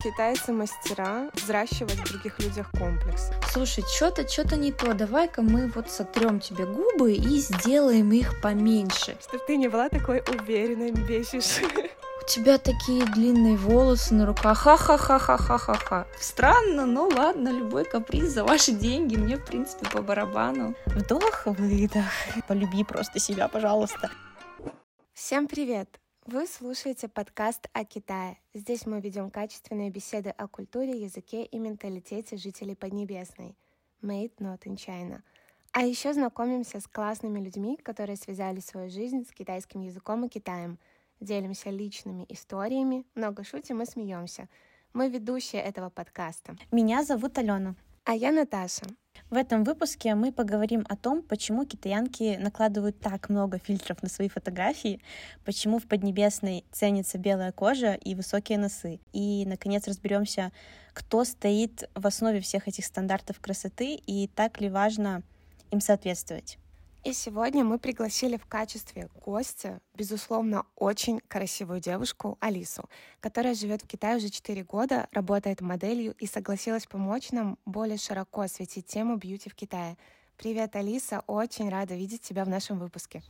Китайцы мастера взращивать в других людях комплекс. Слушай, что-то, что-то не то. Давай-ка мы вот сотрем тебе губы и сделаем их поменьше. Чтоб ты не была такой уверенной, бесишь. У тебя такие длинные волосы на руках. Ха-ха-ха-ха-ха-ха-ха. Странно, но ладно, любой каприз за ваши деньги. Мне, в принципе, по барабану. Вдох, выдох. Полюби просто себя, пожалуйста. Всем привет! Вы слушаете подкаст о Китае. Здесь мы ведем качественные беседы о культуре, языке и менталитете жителей Поднебесной. Made not in China. А еще знакомимся с классными людьми, которые связали свою жизнь с китайским языком и Китаем. Делимся личными историями, много шутим и смеемся. Мы ведущие этого подкаста. Меня зовут Алена. А я Наташа. В этом выпуске мы поговорим о том, почему китаянки накладывают так много фильтров на свои фотографии, почему в Поднебесной ценится белая кожа и высокие носы. И, наконец, разберемся, кто стоит в основе всех этих стандартов красоты и так ли важно им соответствовать. И сегодня мы пригласили в качестве гостя, безусловно, очень красивую девушку Алису, которая живет в Китае уже 4 года, работает моделью и согласилась помочь нам более широко осветить тему бьюти в Китае. Привет, Алиса, очень рада видеть тебя в нашем выпуске.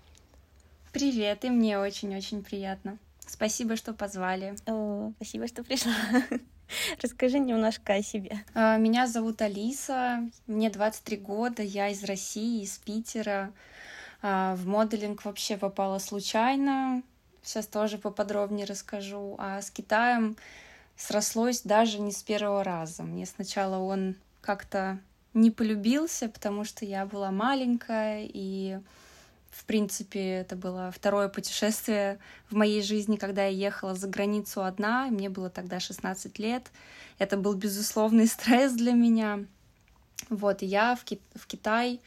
Привет, и мне очень-очень приятно. Спасибо, что позвали. О, спасибо, что пришла. Расскажи немножко о себе. А, меня зовут Алиса, мне 23 года, я из России, из Питера. А, в моделинг вообще попала случайно, сейчас тоже поподробнее расскажу. А с Китаем срослось даже не с первого раза. Мне сначала он как-то не полюбился, потому что я была маленькая и в принципе, это было второе путешествие в моей жизни, когда я ехала за границу одна. Мне было тогда 16 лет. Это был безусловный стресс для меня. Вот, и я в, Ки- в Китай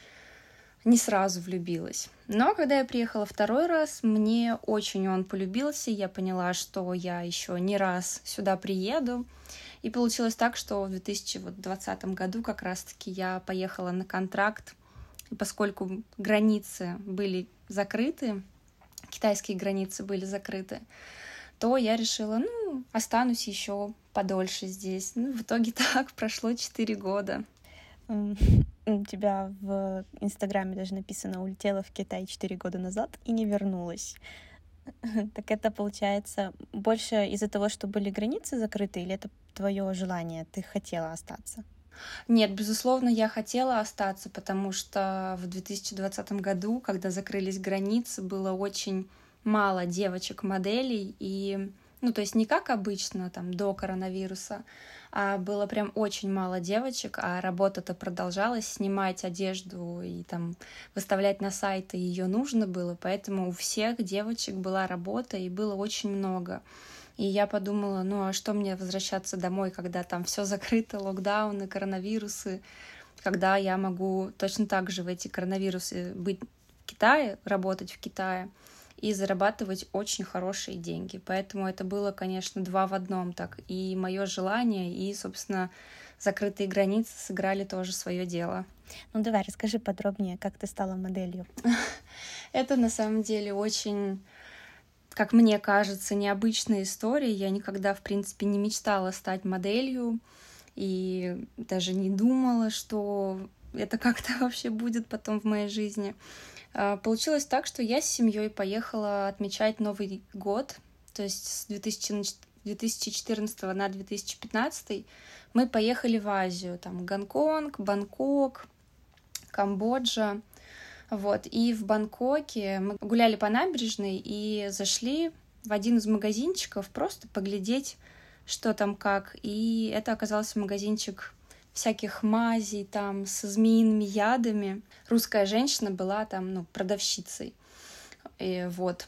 не сразу влюбилась. Но когда я приехала второй раз, мне очень он полюбился. Я поняла, что я еще не раз сюда приеду. И получилось так, что в 2020 году как раз-таки я поехала на контракт поскольку границы были закрыты, китайские границы были закрыты, то я решила, ну, останусь еще подольше здесь. Ну, в итоге так прошло 4 года. У тебя в Инстаграме даже написано «Улетела в Китай 4 года назад и не вернулась». Так это получается больше из-за того, что были границы закрыты, или это твое желание, ты хотела остаться? Нет, безусловно, я хотела остаться, потому что в 2020 году, когда закрылись границы, было очень мало девочек-моделей, и, ну, то есть не как обычно, там, до коронавируса, а было прям очень мало девочек, а работа-то продолжалась, снимать одежду и там выставлять на сайты ее нужно было, поэтому у всех девочек была работа, и было очень много. И я подумала, ну а что мне возвращаться домой, когда там все закрыто, локдауны, коронавирусы, когда я могу точно так же в эти коронавирусы быть в Китае, работать в Китае и зарабатывать очень хорошие деньги. Поэтому это было, конечно, два в одном так. И мое желание, и, собственно, закрытые границы сыграли тоже свое дело. Ну давай, расскажи подробнее, как ты стала моделью. Это на самом деле очень как мне кажется, необычная история. Я никогда, в принципе, не мечтала стать моделью и даже не думала, что это как-то вообще будет потом в моей жизни. А, получилось так, что я с семьей поехала отмечать Новый год, то есть с 2000, 2014 на 2015 мы поехали в Азию, там Гонконг, Бангкок, Камбоджа. Вот, и в Бангкоке мы гуляли по набережной и зашли в один из магазинчиков просто поглядеть, что там как. И это оказался магазинчик всяких мазей там со змеиными ядами. Русская женщина была там, ну, продавщицей. И вот.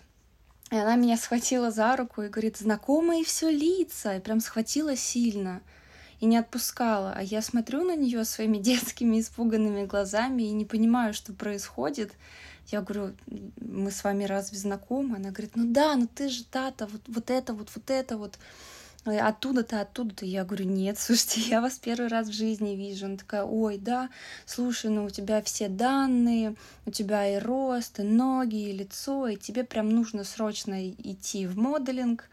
И она меня схватила за руку и говорит, знакомые все лица. И прям схватила сильно и не отпускала. А я смотрю на нее своими детскими испуганными глазами и не понимаю, что происходит. Я говорю, мы с вами разве знакомы? Она говорит, ну да, ну ты же та-то, вот, вот это вот, вот это вот. Оттуда-то, оттуда-то. Я говорю, нет, слушайте, я вас первый раз в жизни вижу. Она такая, ой, да, слушай, ну у тебя все данные, у тебя и рост, и ноги, и лицо, и тебе прям нужно срочно идти в моделинг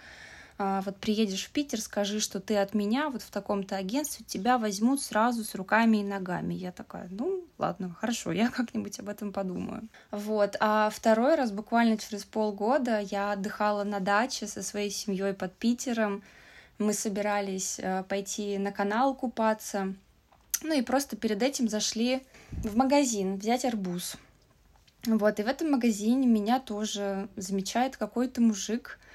вот приедешь в Питер, скажи, что ты от меня, вот в таком-то агентстве, тебя возьмут сразу с руками и ногами. Я такая, ну, ладно, хорошо, я как-нибудь об этом подумаю. Вот, а второй раз, буквально через полгода, я отдыхала на даче со своей семьей под Питером. Мы собирались э, пойти на канал купаться. Ну и просто перед этим зашли в магазин взять арбуз. Вот, и в этом магазине меня тоже замечает какой-то мужик —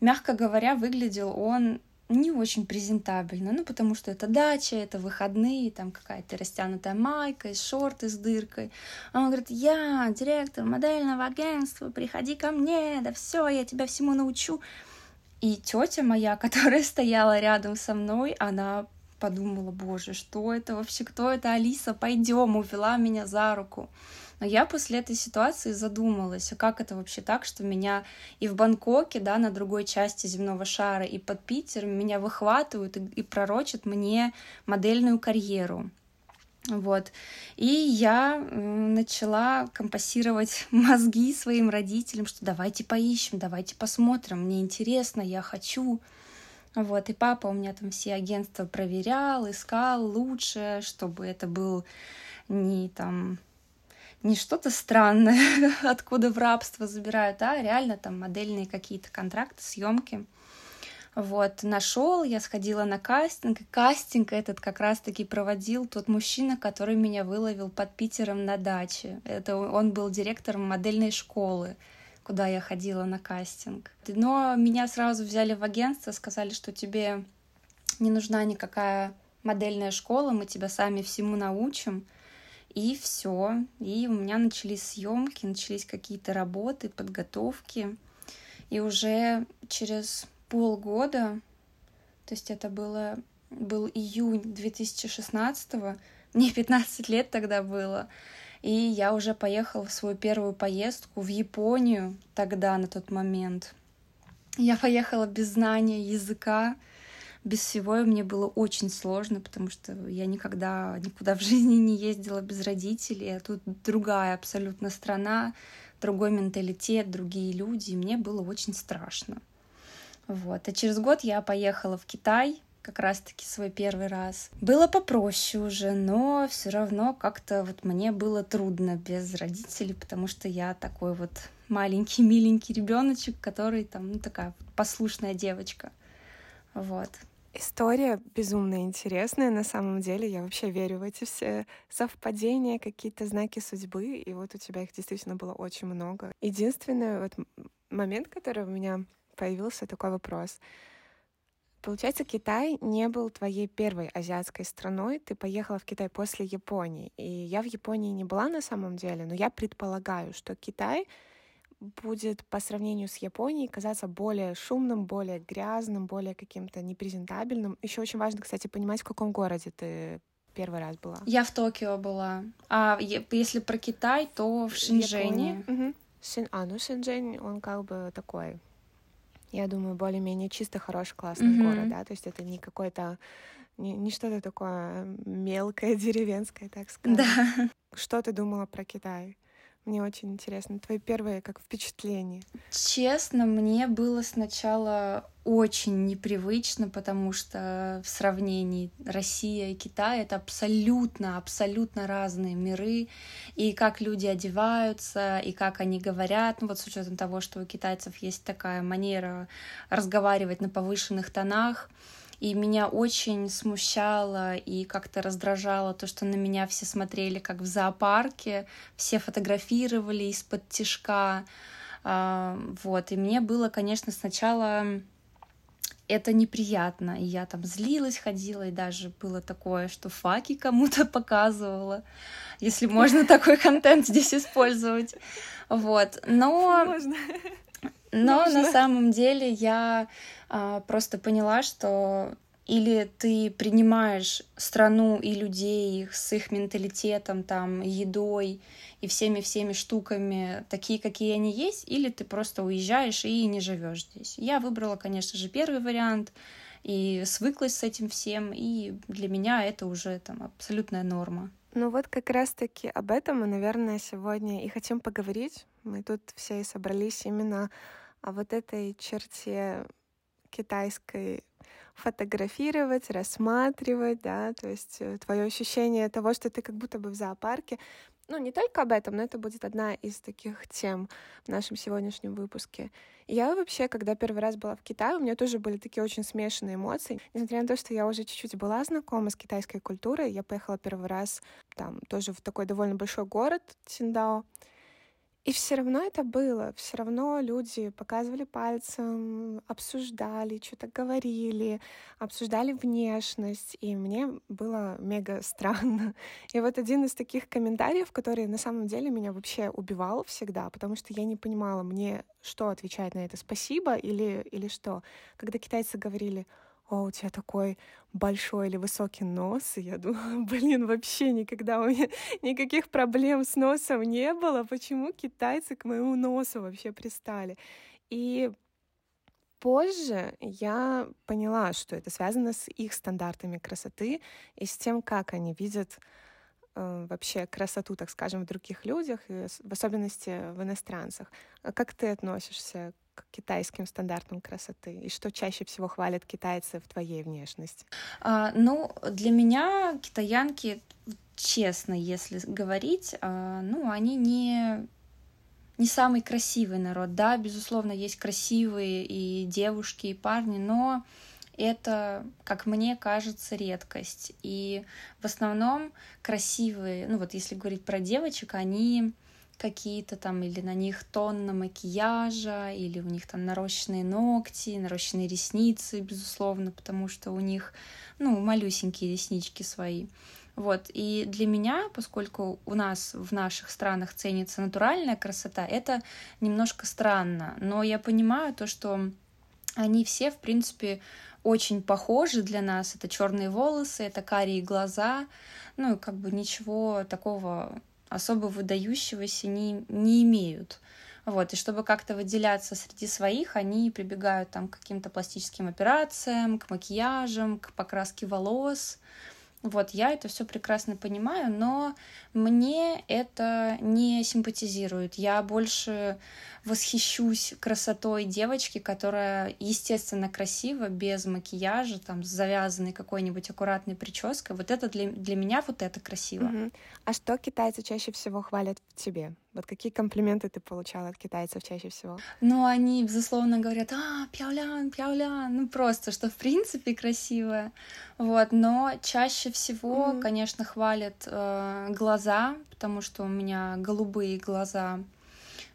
мягко говоря, выглядел он не очень презентабельно, ну, потому что это дача, это выходные, там какая-то растянутая майка, шорты с дыркой. А он говорит, я директор модельного агентства, приходи ко мне, да все, я тебя всему научу. И тетя моя, которая стояла рядом со мной, она подумала, боже, что это вообще, кто это, Алиса, пойдем, увела меня за руку. Но я после этой ситуации задумалась, а как это вообще так, что меня и в Бангкоке, да, на другой части земного шара, и под Питером меня выхватывают и, и пророчат мне модельную карьеру. Вот. И я начала компасировать мозги своим родителям, что давайте поищем, давайте посмотрим, мне интересно, я хочу. Вот, и папа у меня там все агентства проверял, искал лучше, чтобы это был не там не что-то странное, откуда в рабство забирают, а реально там модельные какие-то контракты, съемки. Вот, нашел, я сходила на кастинг, и кастинг этот как раз-таки проводил тот мужчина, который меня выловил под Питером на даче. Это он был директором модельной школы, куда я ходила на кастинг. Но меня сразу взяли в агентство, сказали, что тебе не нужна никакая модельная школа, мы тебя сами всему научим. И все. И у меня начались съемки, начались какие-то работы, подготовки. И уже через полгода, то есть это было, был июнь 2016 мне 15 лет тогда было, и я уже поехала в свою первую поездку в Японию тогда, на тот момент. Я поехала без знания языка, без всего мне было очень сложно, потому что я никогда никуда в жизни не ездила без родителей, а тут другая абсолютно страна, другой менталитет, другие люди, и мне было очень страшно. Вот. А через год я поехала в Китай, как раз-таки свой первый раз. Было попроще уже, но все равно как-то вот мне было трудно без родителей, потому что я такой вот маленький, миленький ребеночек, который там, ну, такая послушная девочка. Вот. История безумно интересная на самом деле. Я вообще верю в эти все совпадения, какие-то знаки судьбы. И вот у тебя их действительно было очень много. Единственный вот момент, который у меня появился, такой вопрос. Получается, Китай не был твоей первой азиатской страной. Ты поехала в Китай после Японии. И я в Японии не была на самом деле, но я предполагаю, что Китай будет по сравнению с Японией казаться более шумным, более грязным, более каким-то непрезентабельным. Еще очень важно, кстати, понимать, в каком городе ты первый раз была. Я в Токио была. А если про Китай, то в Шэньчжэне. Угу. Шин... А, ну Шэньчжэнь, он как бы такой, я думаю, более-менее чисто хороший, классный mm город, да, то есть это не какой-то не, не что-то такое мелкое, деревенское, так сказать. Да. Что ты думала про Китай? Мне очень интересно. Твои первые как впечатления? Честно, мне было сначала очень непривычно, потому что в сравнении Россия и Китай это абсолютно, абсолютно разные миры. И как люди одеваются, и как они говорят. Ну вот с учетом того, что у китайцев есть такая манера разговаривать на повышенных тонах. И меня очень смущало и как-то раздражало то, что на меня все смотрели как в зоопарке, все фотографировали из-под тишка. А, вот, и мне было, конечно, сначала это неприятно. И я там злилась, ходила, и даже было такое, что факи кому-то показывала, если можно такой контент здесь использовать. Вот. Но... Можно. Но Можно. на самом деле я а, просто поняла, что или ты принимаешь страну и людей их с их менталитетом, там, едой и всеми-всеми штуками такие, какие они есть, или ты просто уезжаешь и не живешь здесь. Я выбрала, конечно же, первый вариант и свыклась с этим всем, и для меня это уже там абсолютная норма. Ну вот как раз-таки об этом мы, наверное, сегодня и хотим поговорить. Мы тут все и собрались именно о вот этой черте китайской фотографировать, рассматривать, да, то есть э, твое ощущение того, что ты как будто бы в зоопарке. Ну, не только об этом, но это будет одна из таких тем в нашем сегодняшнем выпуске. Я вообще, когда первый раз была в Китае, у меня тоже были такие очень смешанные эмоции. Несмотря на то, что я уже чуть-чуть была знакома с китайской культурой, я поехала первый раз там тоже в такой довольно большой город Циндао. И все равно это было, все равно люди показывали пальцем, обсуждали, что-то говорили, обсуждали внешность, и мне было мега странно. И вот один из таких комментариев, который на самом деле меня вообще убивал всегда, потому что я не понимала, мне что отвечать на это, спасибо или, или что. Когда китайцы говорили, о, у тебя такой большой или высокий нос. И я думаю, блин, вообще никогда у меня никаких проблем с носом не было. Почему китайцы к моему носу вообще пристали? И позже я поняла, что это связано с их стандартами красоты и с тем, как они видят э, вообще красоту, так скажем, в других людях, в особенности в иностранцах. А как ты относишься к китайским стандартам красоты? И что чаще всего хвалят китайцы в твоей внешности? А, ну, для меня китаянки, честно, если говорить, а, ну, они не не самый красивый народ. Да, безусловно, есть красивые и девушки, и парни, но это, как мне кажется, редкость. И в основном красивые, ну вот если говорить про девочек, они какие-то там, или на них тонна макияжа, или у них там нарощенные ногти, нарощенные ресницы, безусловно, потому что у них, ну, малюсенькие реснички свои. Вот, и для меня, поскольку у нас в наших странах ценится натуральная красота, это немножко странно, но я понимаю то, что они все, в принципе, очень похожи для нас. Это черные волосы, это карие глаза, ну и как бы ничего такого особо выдающегося не, не имеют. Вот, и чтобы как-то выделяться среди своих, они прибегают там к каким-то пластическим операциям, к макияжам, к покраске волос. Вот, я это все прекрасно понимаю, но мне это не симпатизирует. Я больше восхищусь красотой девочки, которая, естественно, красива, без макияжа, там, с завязанной какой-нибудь аккуратной прической. Вот это для, для меня вот это красиво. Угу. А что китайцы чаще всего хвалят в тебе? Вот какие комплименты ты получала от китайцев чаще всего? Ну, они, безусловно, говорят, а, пяулян, пяулян, ну, просто, что в принципе красивое. Вот, но чаще всего, mm конечно, хвалят э, глаза, потому что у меня голубые глаза.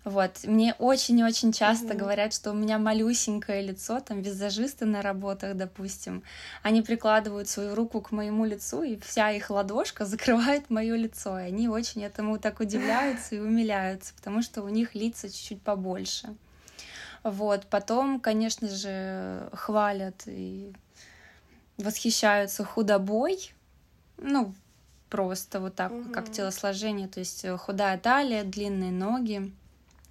Вот. Мне очень-очень часто mm-hmm. говорят, что у меня малюсенькое лицо, там визажисты на работах, допустим, они прикладывают свою руку к моему лицу, и вся их ладошка закрывает мое лицо. И они очень этому так удивляются и умиляются, потому что у них лица чуть-чуть побольше. Вот. Потом, конечно же, хвалят и восхищаются худобой. Ну, просто вот так, mm-hmm. как телосложение, то есть худая талия, длинные ноги.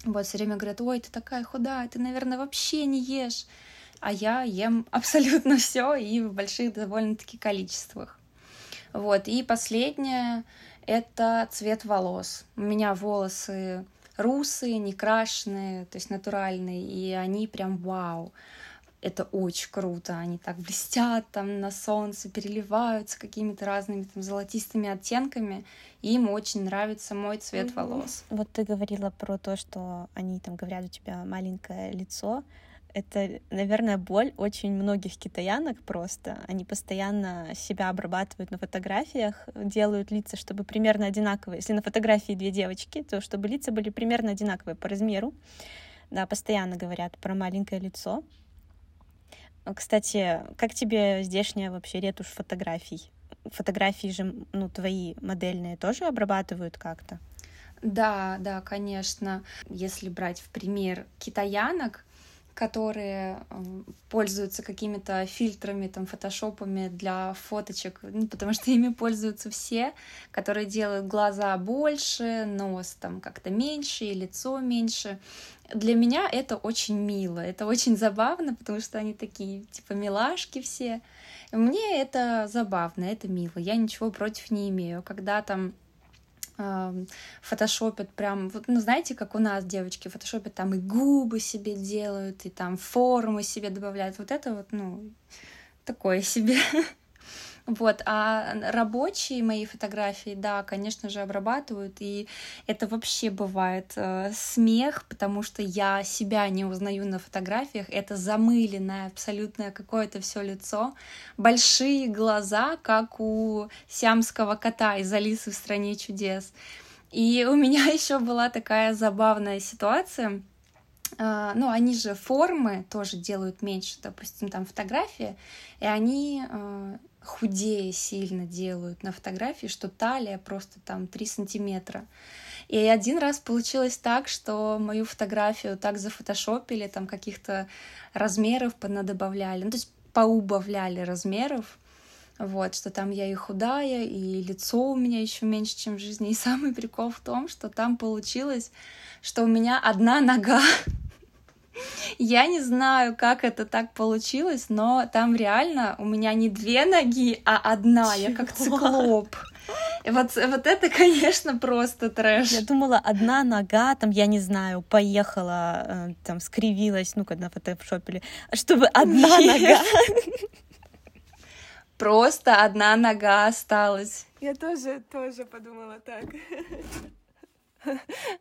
Вот все время говорят, ой, ты такая худая, ты, наверное, вообще не ешь. А я ем абсолютно все и в больших довольно-таки количествах. Вот, и последнее — это цвет волос. У меня волосы русые, не крашеные, то есть натуральные, и они прям вау это очень круто. Они так блестят там на солнце, переливаются какими-то разными там золотистыми оттенками. И им очень нравится мой цвет mm-hmm. волос. Вот ты говорила про то, что они там говорят, у тебя маленькое лицо. Это, наверное, боль очень многих китаянок просто. Они постоянно себя обрабатывают на фотографиях, делают лица, чтобы примерно одинаковые. Если на фотографии две девочки, то чтобы лица были примерно одинаковые по размеру. Да, постоянно говорят про маленькое лицо. Кстати, как тебе здешняя вообще ретушь фотографий? Фотографии же, ну, твои модельные тоже обрабатывают как-то? Да, да, конечно. Если брать в пример китаянок, которые пользуются какими-то фильтрами, там, фотошопами для фоточек, ну, потому что ими пользуются все, которые делают глаза больше, нос там как-то меньше и лицо меньше. Для меня это очень мило, это очень забавно, потому что они такие, типа, милашки все. Мне это забавно, это мило, я ничего против не имею. Когда там фотошопят прям, вот, ну, знаете, как у нас девочки фотошопят, там и губы себе делают, и там формы себе добавляют. Вот это вот, ну, такое себе. Вот, а рабочие мои фотографии, да, конечно же, обрабатывают, и это вообще бывает э, смех, потому что я себя не узнаю на фотографиях, это замыленное абсолютно какое-то все лицо, большие глаза, как у сиамского кота из Алисы в стране чудес. И у меня еще была такая забавная ситуация, Uh, ну, они же формы тоже делают меньше, допустим, там фотографии, и они uh, худее сильно делают на фотографии, что талия просто там 3 сантиметра. И один раз получилось так, что мою фотографию так зафотошопили, там каких-то размеров понадобавляли, ну, то есть поубавляли размеров, вот, что там я и худая, и лицо у меня еще меньше, чем в жизни. И самый прикол в том, что там получилось, что у меня одна нога я не знаю, как это так получилось, но там реально у меня не две ноги, а одна. Чего? Я как циклоп. Вот, вот это, конечно, просто трэш. Я думала, одна нога, там, я не знаю, поехала, э, там, скривилась, ну, когда фотошопили, чтобы одна Нет. нога. Просто одна нога осталась. Я тоже, тоже подумала так.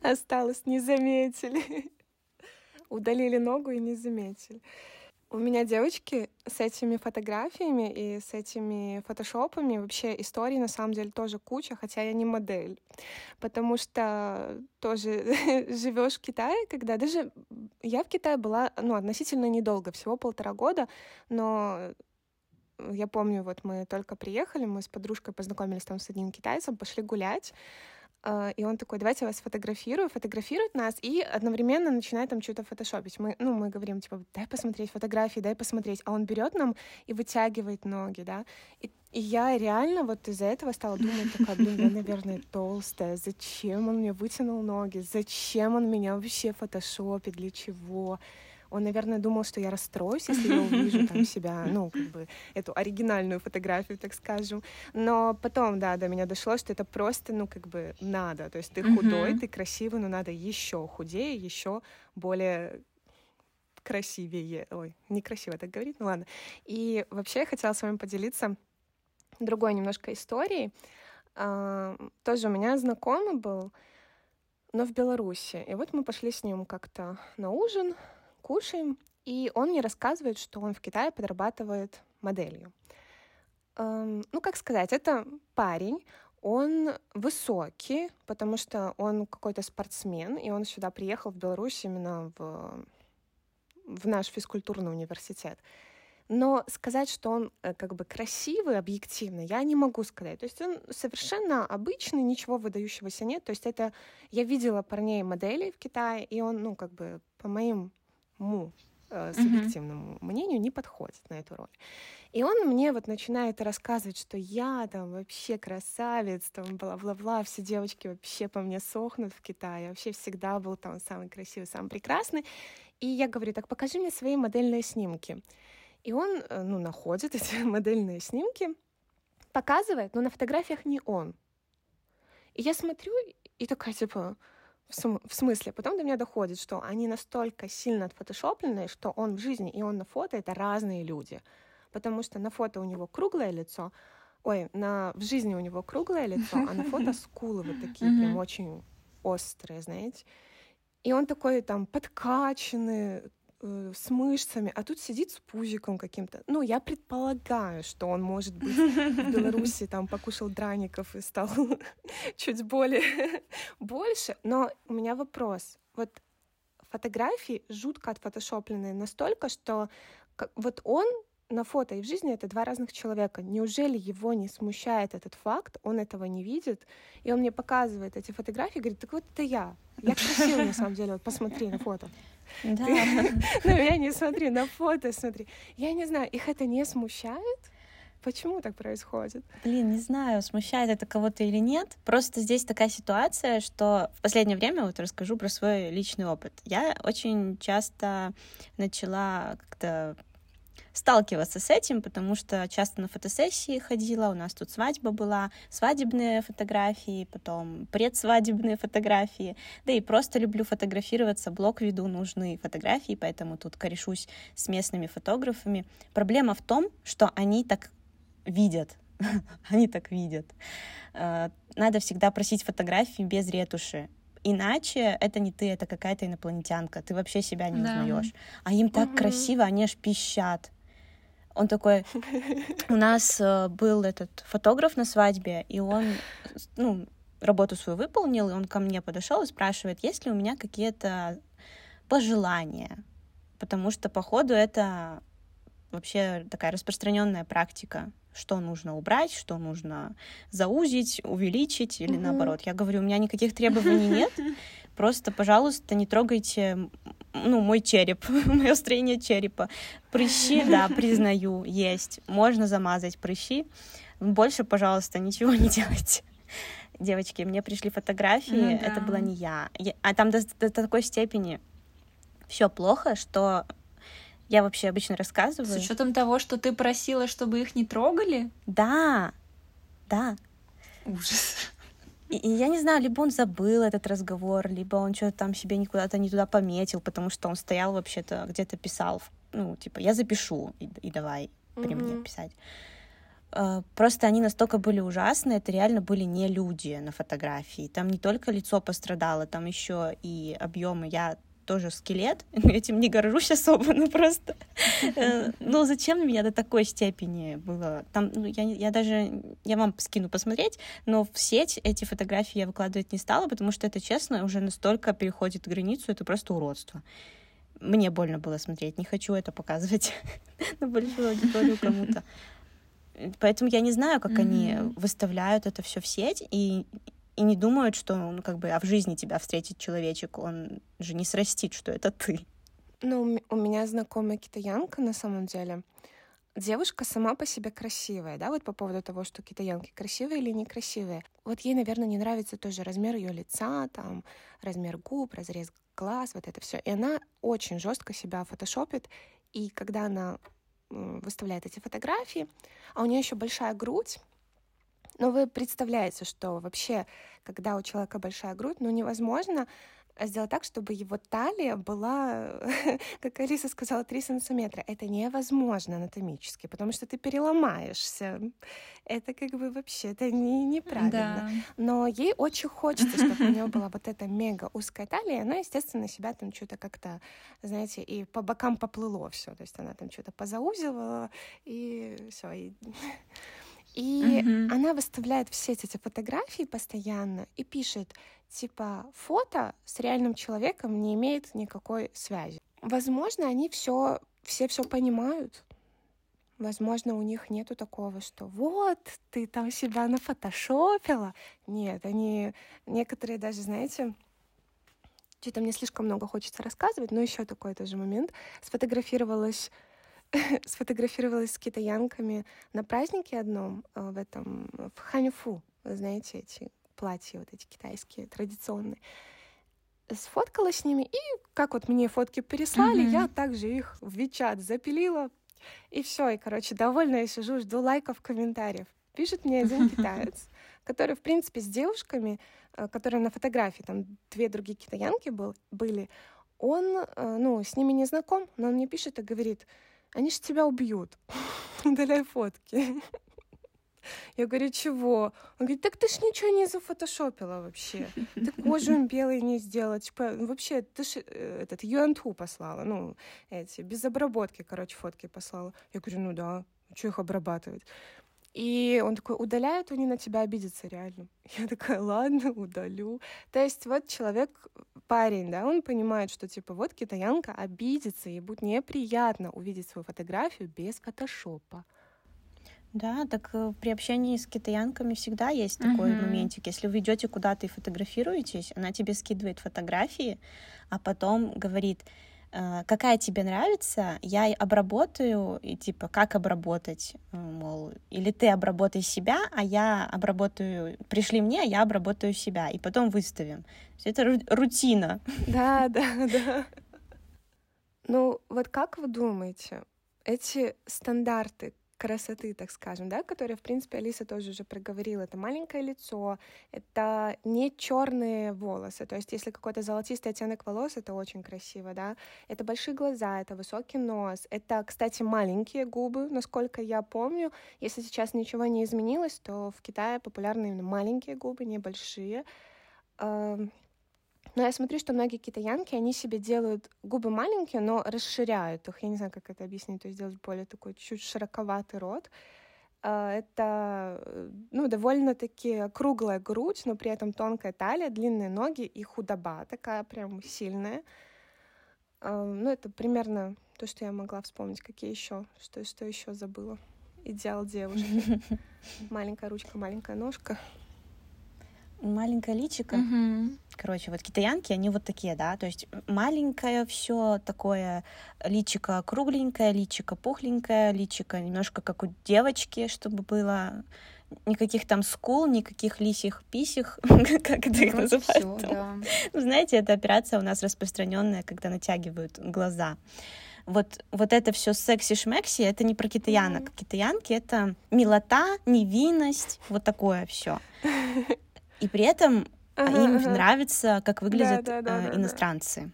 Осталось, не заметили удалили ногу и не заметили. У меня девочки с этими фотографиями и с этими фотошопами вообще истории на самом деле тоже куча, хотя я не модель. Потому что тоже живешь в Китае, когда даже я в Китае была ну, относительно недолго, всего полтора года, но я помню, вот мы только приехали, мы с подружкой познакомились там с одним китайцем, пошли гулять, и он такой, давайте я вас фотографирую, фотографирует нас и одновременно начинает там что-то фотошопить. Мы, ну, мы говорим, типа, дай посмотреть фотографии, дай посмотреть. А он берет нам и вытягивает ноги, да. И, и я реально вот из-за этого стала думать, такая, блин, я, наверное, толстая. Зачем он мне вытянул ноги? Зачем он меня вообще фотошопит? Для чего? Он, наверное, думал, что я расстроюсь, если я увижу там себя, ну, как бы, эту оригинальную фотографию, так скажем. Но потом, да, до меня дошло, что это просто, ну, как бы, надо. То есть ты худой, ты красивый, но надо еще худее, еще более красивее. Ой, некрасиво так говорить, ну ладно. И вообще я хотела с вами поделиться другой немножко историей. А, тоже у меня знакомый был, но в Беларуси. И вот мы пошли с ним как-то на ужин, кушаем, и он мне рассказывает, что он в Китае подрабатывает моделью. Эм, ну, как сказать, это парень, он высокий, потому что он какой-то спортсмен, и он сюда приехал в Беларусь именно в, в наш физкультурный университет. Но сказать, что он э, как бы красивый, объективно, я не могу сказать. То есть он совершенно обычный, ничего выдающегося нет. То есть это я видела парней моделей в Китае, и он, ну, как бы по моим моему э, субъективному mm-hmm. мнению не подходит на эту роль. И он мне вот начинает рассказывать, что я там вообще красавец, там бла-бла-бла, все девочки вообще по мне сохнут в Китае, вообще всегда был там самый красивый, самый прекрасный. И я говорю, так покажи мне свои модельные снимки. И он, э, ну, находит эти модельные снимки, показывает, но на фотографиях не он. И я смотрю и такая, типа, в, см- в смысле, потом до меня доходит, что они настолько сильно отфотошоплены, что он в жизни и он на фото — это разные люди. Потому что на фото у него круглое лицо, ой, на, в жизни у него круглое лицо, а на фото скулы вот такие прям очень острые, знаете. И он такой там подкачанный, э, с мышцами, а тут сидит с пузиком каким-то. Ну, я предполагаю, что он, может быть, в Беларуси там покушал драников и стал чуть более больше. Но у меня вопрос. Вот фотографии жутко отфотошопленные настолько, что вот он на фото и в жизни это два разных человека. Неужели его не смущает этот факт, он этого не видит, и он мне показывает эти фотографии, говорит, так вот это я. Я красивая на самом деле, вот посмотри на фото. Да. на меня не смотри, на фото смотри. Я не знаю, их это не смущает? Почему так происходит? Блин, не знаю, смущает это кого-то или нет. Просто здесь такая ситуация, что в последнее время, вот расскажу про свой личный опыт. Я очень часто начала как-то сталкиваться с этим, потому что часто на фотосессии ходила, у нас тут свадьба была, свадебные фотографии, потом предсвадебные фотографии, да и просто люблю фотографироваться, блог веду, нужны фотографии, поэтому тут корешусь с местными фотографами. Проблема в том, что они так видят, они так видят. Э, надо всегда просить фотографии без ретуши. Иначе это не ты, это какая-то инопланетянка. Ты вообще себя не да. узнаешь. А им так угу. красиво, они аж пищат. Он такой, у нас э, был этот фотограф на свадьбе, и он, ну, работу свою выполнил, и он ко мне подошел и спрашивает, есть ли у меня какие-то пожелания, потому что, походу, это вообще такая распространенная практика, что нужно убрать, что нужно заузить, увеличить или mm наоборот. Я говорю, у меня никаких требований нет, просто, пожалуйста, не трогайте ну, мой череп, мое строение черепа. Прыщи, да, признаю, есть. Можно замазать прыщи. Больше, пожалуйста, ничего не делайте. Девочки, мне пришли фотографии, ну, да. это была не я. я а там до, до такой степени все плохо, что я вообще обычно рассказываю. С учетом того, что ты просила, чтобы их не трогали? Да, да. Ужас. И, и я не знаю, либо он забыл этот разговор, либо он что-то там себе никуда-то не туда пометил, потому что он стоял вообще-то где-то писал, ну, типа, я запишу, и, и давай при mm-hmm. мне писать. Uh, просто они настолько были ужасны, это реально были не люди на фотографии. Там не только лицо пострадало, там еще и объемы. Я тоже скелет, этим не горжусь особо, ну просто, э, ну зачем меня до такой степени было? Там, ну, я, я даже, я вам скину посмотреть, но в сеть эти фотографии я выкладывать не стала, потому что это, честно, уже настолько переходит границу, это просто уродство. Мне больно было смотреть, не хочу это показывать на большую аудиторию кому-то. Поэтому я не знаю, как mm-hmm. они выставляют это все в сеть, и и не думают, что, ну, как бы, а в жизни тебя встретит человечек, он же не срастит, что это ты. Ну, у меня знакомая китаянка, на самом деле. Девушка сама по себе красивая, да, вот по поводу того, что китаянки красивые или некрасивые. Вот ей, наверное, не нравится тоже размер ее лица, там, размер губ, разрез глаз, вот это все. И она очень жестко себя фотошопит. И когда она выставляет эти фотографии, а у нее еще большая грудь, но вы представляете, что вообще, когда у человека большая грудь, ну невозможно сделать так, чтобы его талия была, как Алиса сказала, 3 сантиметра. Это невозможно анатомически, потому что ты переломаешься. Это как бы вообще, это не, неправильно. Да. Но ей очень хочется, чтобы у нее была вот эта мега узкая талия, но, естественно, себя там что-то как-то, знаете, и по бокам поплыло все. То есть она там что-то позаузила, и все. И... И mm-hmm. она выставляет все эти фотографии постоянно и пишет, типа, фото с реальным человеком не имеет никакой связи. Возможно, они все, все все понимают. Возможно, у них нету такого, что вот, ты там себя нафотошопила. Нет, они, некоторые даже, знаете, что-то мне слишком много хочется рассказывать, но еще такой тоже момент. Сфотографировалась сфотографировалась с китаянками на празднике одном э, в этом, в Ханьфу, вы знаете, эти платья вот эти китайские, традиционные. Сфоткалась с ними, и как вот мне фотки переслали, mm-hmm. я также их в Вичат запилила, и все, и, короче, довольная сижу, жду лайков, комментариев. Пишет мне один китаец, который, в принципе, с девушками, э, которые на фотографии, там две другие китаянки был, были, он, э, ну, с ними не знаком, но он мне пишет и говорит, они же тебя убьют. Удаляй фотки. Я говорю, чего? Он говорит, так ты ж ничего не зафотошопила вообще. Ты кожу им белой не сделала. Типа, вообще, ты ж э, этот юанту послала. Ну, эти, без обработки, короче, фотки послала. Я говорю, ну да, что их обрабатывать? И он такой, удаляют они на тебя обидятся реально. Я такая, ладно, удалю. То есть вот человек, парень, да, он понимает, что типа вот китаянка обидится, ей будет неприятно увидеть свою фотографию без фотошопа. Да, так э, при общении с китаянками всегда есть такой uh-huh. моментик. Если вы идете куда-то и фотографируетесь, она тебе скидывает фотографии, а потом говорит, какая тебе нравится, я обработаю, и типа, как обработать, э, мол, или ты обработай себя, а я обработаю, пришли мне, а я обработаю себя, и потом выставим. Это рутина. Да, да, да. Ну, вот как вы думаете, эти стандарты красоты, так скажем, да, которые, в принципе, Алиса тоже уже проговорила. Это маленькое лицо, это не черные волосы, то есть если какой-то золотистый оттенок волос, это очень красиво, да. Это большие глаза, это высокий нос, это, кстати, маленькие губы, насколько я помню. Если сейчас ничего не изменилось, то в Китае популярны именно маленькие губы, небольшие. Но я смотрю, что многие китаянки, они себе делают губы маленькие, но расширяют их. Я не знаю, как это объяснить, то есть делать более такой чуть широковатый рот. А, это, ну, довольно-таки круглая грудь, но при этом тонкая талия, длинные ноги и худоба такая прям сильная. А, ну, это примерно то, что я могла вспомнить. Какие еще? Что, что еще забыла? Идеал девушки. Маленькая ручка, маленькая ножка маленькое личико. Угу. Короче, вот китаянки, они вот такие, да, то есть маленькое все такое, личико кругленькое, личико пухленькое, личико немножко как у девочки, чтобы было никаких там скул, никаких лисих писих, как это их называют. да. Ну, знаете, эта операция у нас распространенная, когда натягивают глаза. Вот, вот это все секси-шмекси, это не про китаянок. Mm-hmm. Китаянки — это милота, невинность, вот такое все. И при этом ага, им ага. нравится, как выглядят да, да, да, э, иностранцы.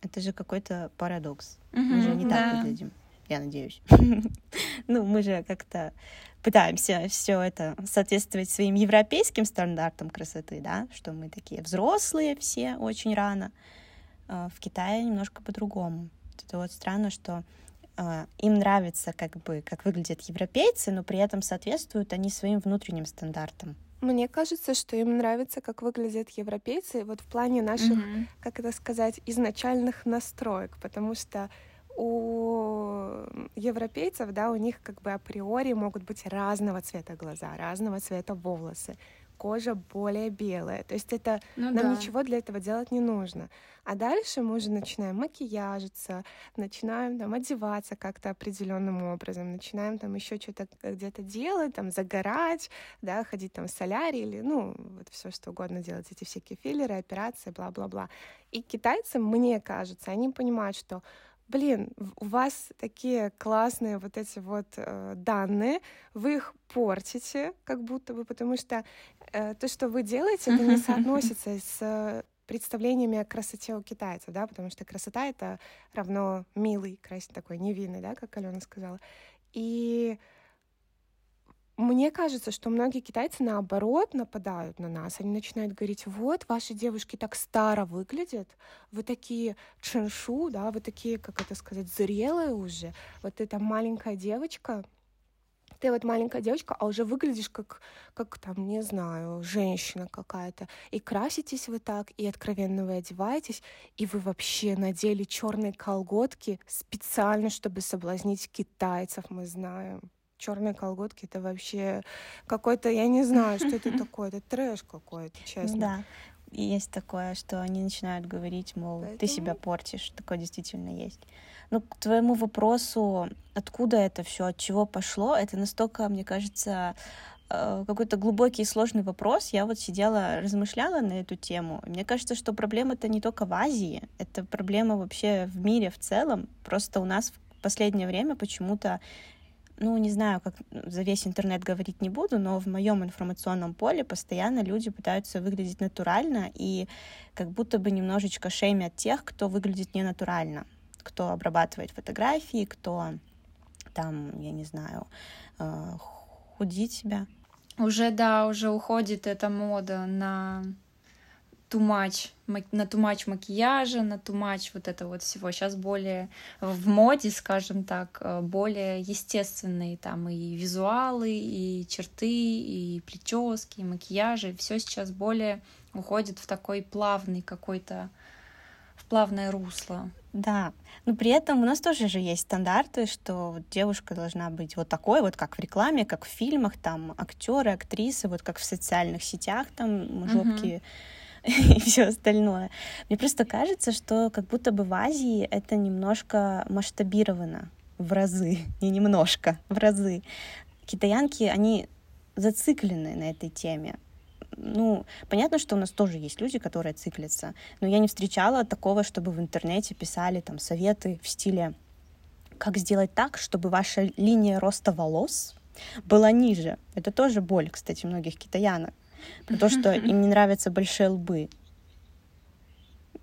Это же какой-то парадокс. Угу, мы же не да. так выглядим, я надеюсь. ну, мы же как-то пытаемся все это соответствовать своим европейским стандартам красоты, да, что мы такие взрослые все очень рано. А в Китае немножко по-другому. Это вот странно, что э, им нравится, как бы, как выглядят европейцы, но при этом соответствуют они своим внутренним стандартам. Мне кажется, что им нравится, как выглядят европейцы, вот в плане наших, mm-hmm. как это сказать, изначальных настроек, потому что у европейцев, да, у них как бы априори могут быть разного цвета глаза, разного цвета волосы кожа более белая. То есть это ну, нам да. ничего для этого делать не нужно. А дальше мы уже начинаем макияжиться, начинаем там одеваться как-то определенным образом, начинаем там еще что-то где-то делать, там загорать, да, ходить там в солярий или, ну, вот все что угодно делать, эти всякие филлеры, операции, бла-бла-бла. И китайцы, мне кажется, они понимают, что блин, у вас такие классные вот эти вот э, данные, вы их портите, как будто бы, потому что э, то, что вы делаете, это не соотносится с представлениями о красоте у китайцев, да, потому что красота — это равно милый, крас... такой невинный, да, как Алена сказала. И мне кажется, что многие китайцы наоборот нападают на нас. Они начинают говорить, вот, ваши девушки так старо выглядят, вы такие ченшу, да, вы такие, как это сказать, зрелые уже. Вот эта маленькая девочка, ты вот маленькая девочка, а уже выглядишь как, как там, не знаю, женщина какая-то. И краситесь вы так, и откровенно вы одеваетесь, и вы вообще надели черные колготки специально, чтобы соблазнить китайцев, мы знаем черные колготки это вообще какой-то, я не знаю, что это такое, это трэш какой-то, честно. Да. И есть такое, что они начинают говорить, мол, Поэтому... ты себя портишь. Такое действительно есть. Ну, к твоему вопросу, откуда это все, от чего пошло, это настолько, мне кажется, э, какой-то глубокий и сложный вопрос. Я вот сидела, размышляла на эту тему. Мне кажется, что проблема это не только в Азии, это проблема вообще в мире в целом. Просто у нас в последнее время почему-то ну, не знаю, как за весь интернет говорить не буду, но в моем информационном поле постоянно люди пытаются выглядеть натурально и как будто бы немножечко шеймят тех, кто выглядит ненатурально, кто обрабатывает фотографии, кто там, я не знаю, э, худит себя. Уже, да, уже уходит эта мода на much, на much макияжа, на much вот это вот всего. Сейчас более в моде, скажем так, э, более естественные там и визуалы, и черты, и прически, и макияжи. Все сейчас более уходит в такой плавный какой-то в плавное русло. Да, но при этом у нас тоже же есть стандарты, что девушка должна быть вот такой, вот как в рекламе, как в фильмах, там актеры, актрисы, вот как в социальных сетях, там жопки. Uh-huh и все остальное. Мне просто кажется, что как будто бы в Азии это немножко масштабировано в разы, не немножко, в разы. Китаянки, они зациклены на этой теме. Ну, понятно, что у нас тоже есть люди, которые циклятся, но я не встречала такого, чтобы в интернете писали там советы в стиле как сделать так, чтобы ваша линия роста волос была ниже. Это тоже боль, кстати, многих китаянок. Про то, что им не нравятся большие лбы.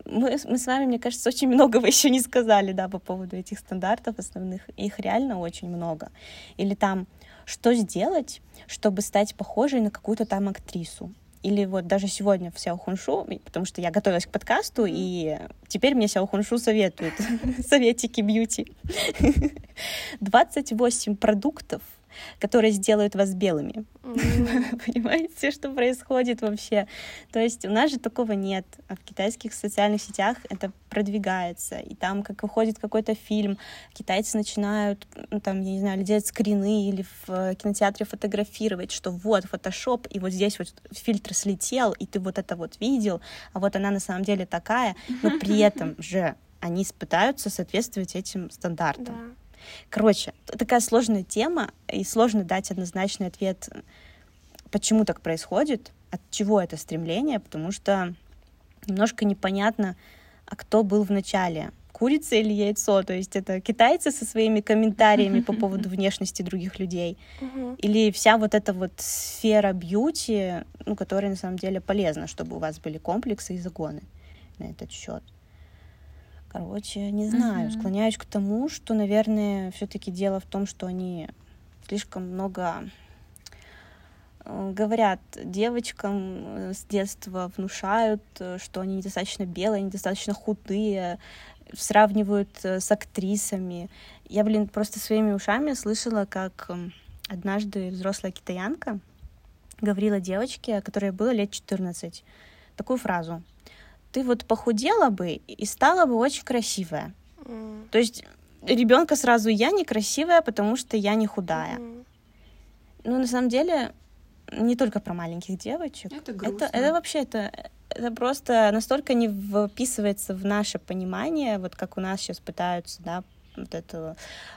Мы, мы с вами, мне кажется, очень многого еще не сказали, да, по поводу этих стандартов основных. Их реально очень много. Или там, что сделать, чтобы стать похожей на какую-то там актрису. Или вот даже сегодня в Сяо Хуншу, потому что я готовилась к подкасту, и теперь мне Сяо Хуншу советует советики бьюти. 28 продуктов, которые сделают вас белыми. Mm. Понимаете, что происходит вообще? То есть у нас же такого нет, а в китайских социальных сетях это продвигается, и там, как выходит какой-то фильм, китайцы начинают, ну, там, я не знаю, делать скрины или в э, кинотеатре фотографировать, что вот фотошоп, и вот здесь вот фильтр слетел, и ты вот это вот видел, а вот она на самом деле такая, но при этом же они пытаются соответствовать этим стандартам. Да. Короче, такая сложная тема, и сложно дать однозначный ответ, почему так происходит, от чего это стремление, потому что немножко непонятно, а кто был в начале, курица или яйцо, то есть это китайцы со своими комментариями по поводу внешности других людей, или вся вот эта вот сфера бьюти, ну, которая на самом деле полезна, чтобы у вас были комплексы и загоны на этот счет. Короче, не знаю, uh-huh. склоняюсь к тому, что, наверное, все-таки дело в том, что они слишком много э, говорят девочкам э, с детства, внушают, э, что они недостаточно белые, недостаточно худые, сравнивают с актрисами. Я, блин, просто своими ушами слышала, как однажды взрослая китаянка говорила девочке, которой было лет 14, такую фразу — ты вот похудела бы и стала бы очень красивая. Mm. То есть ребенка сразу я некрасивая, потому что я не худая. Mm. Ну, на самом деле, не только про маленьких девочек. Это грустно. Это, это вообще это, это просто настолько не вписывается в наше понимание, вот как у нас сейчас пытаются, да, вот это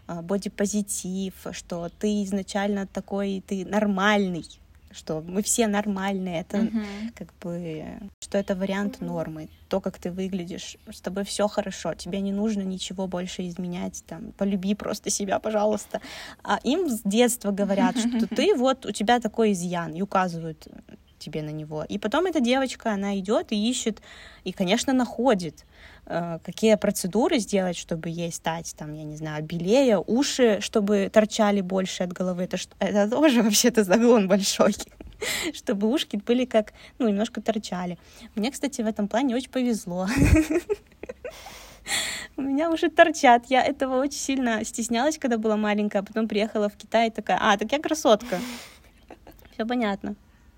бодипозитив, что ты изначально такой, ты нормальный, что мы все нормальные, это uh-huh. как бы, что это вариант нормы, то, как ты выглядишь, с тобой все хорошо, тебе не нужно ничего больше изменять, там, полюби просто себя, пожалуйста. А им с детства говорят, что ты вот, у тебя такой изъян, и указывают тебе на него. И потом эта девочка, она идет и ищет, и, конечно, находит, э, какие процедуры сделать, чтобы ей стать, там, я не знаю, белее, уши, чтобы торчали больше от головы. Это, это тоже вообще-то загон большой чтобы ушки были как, ну, немножко торчали. Мне, кстати, в этом плане очень повезло. У меня уши торчат. Я этого очень сильно стеснялась, когда была маленькая, а потом приехала в Китай и такая, а, так я красотка. Все понятно.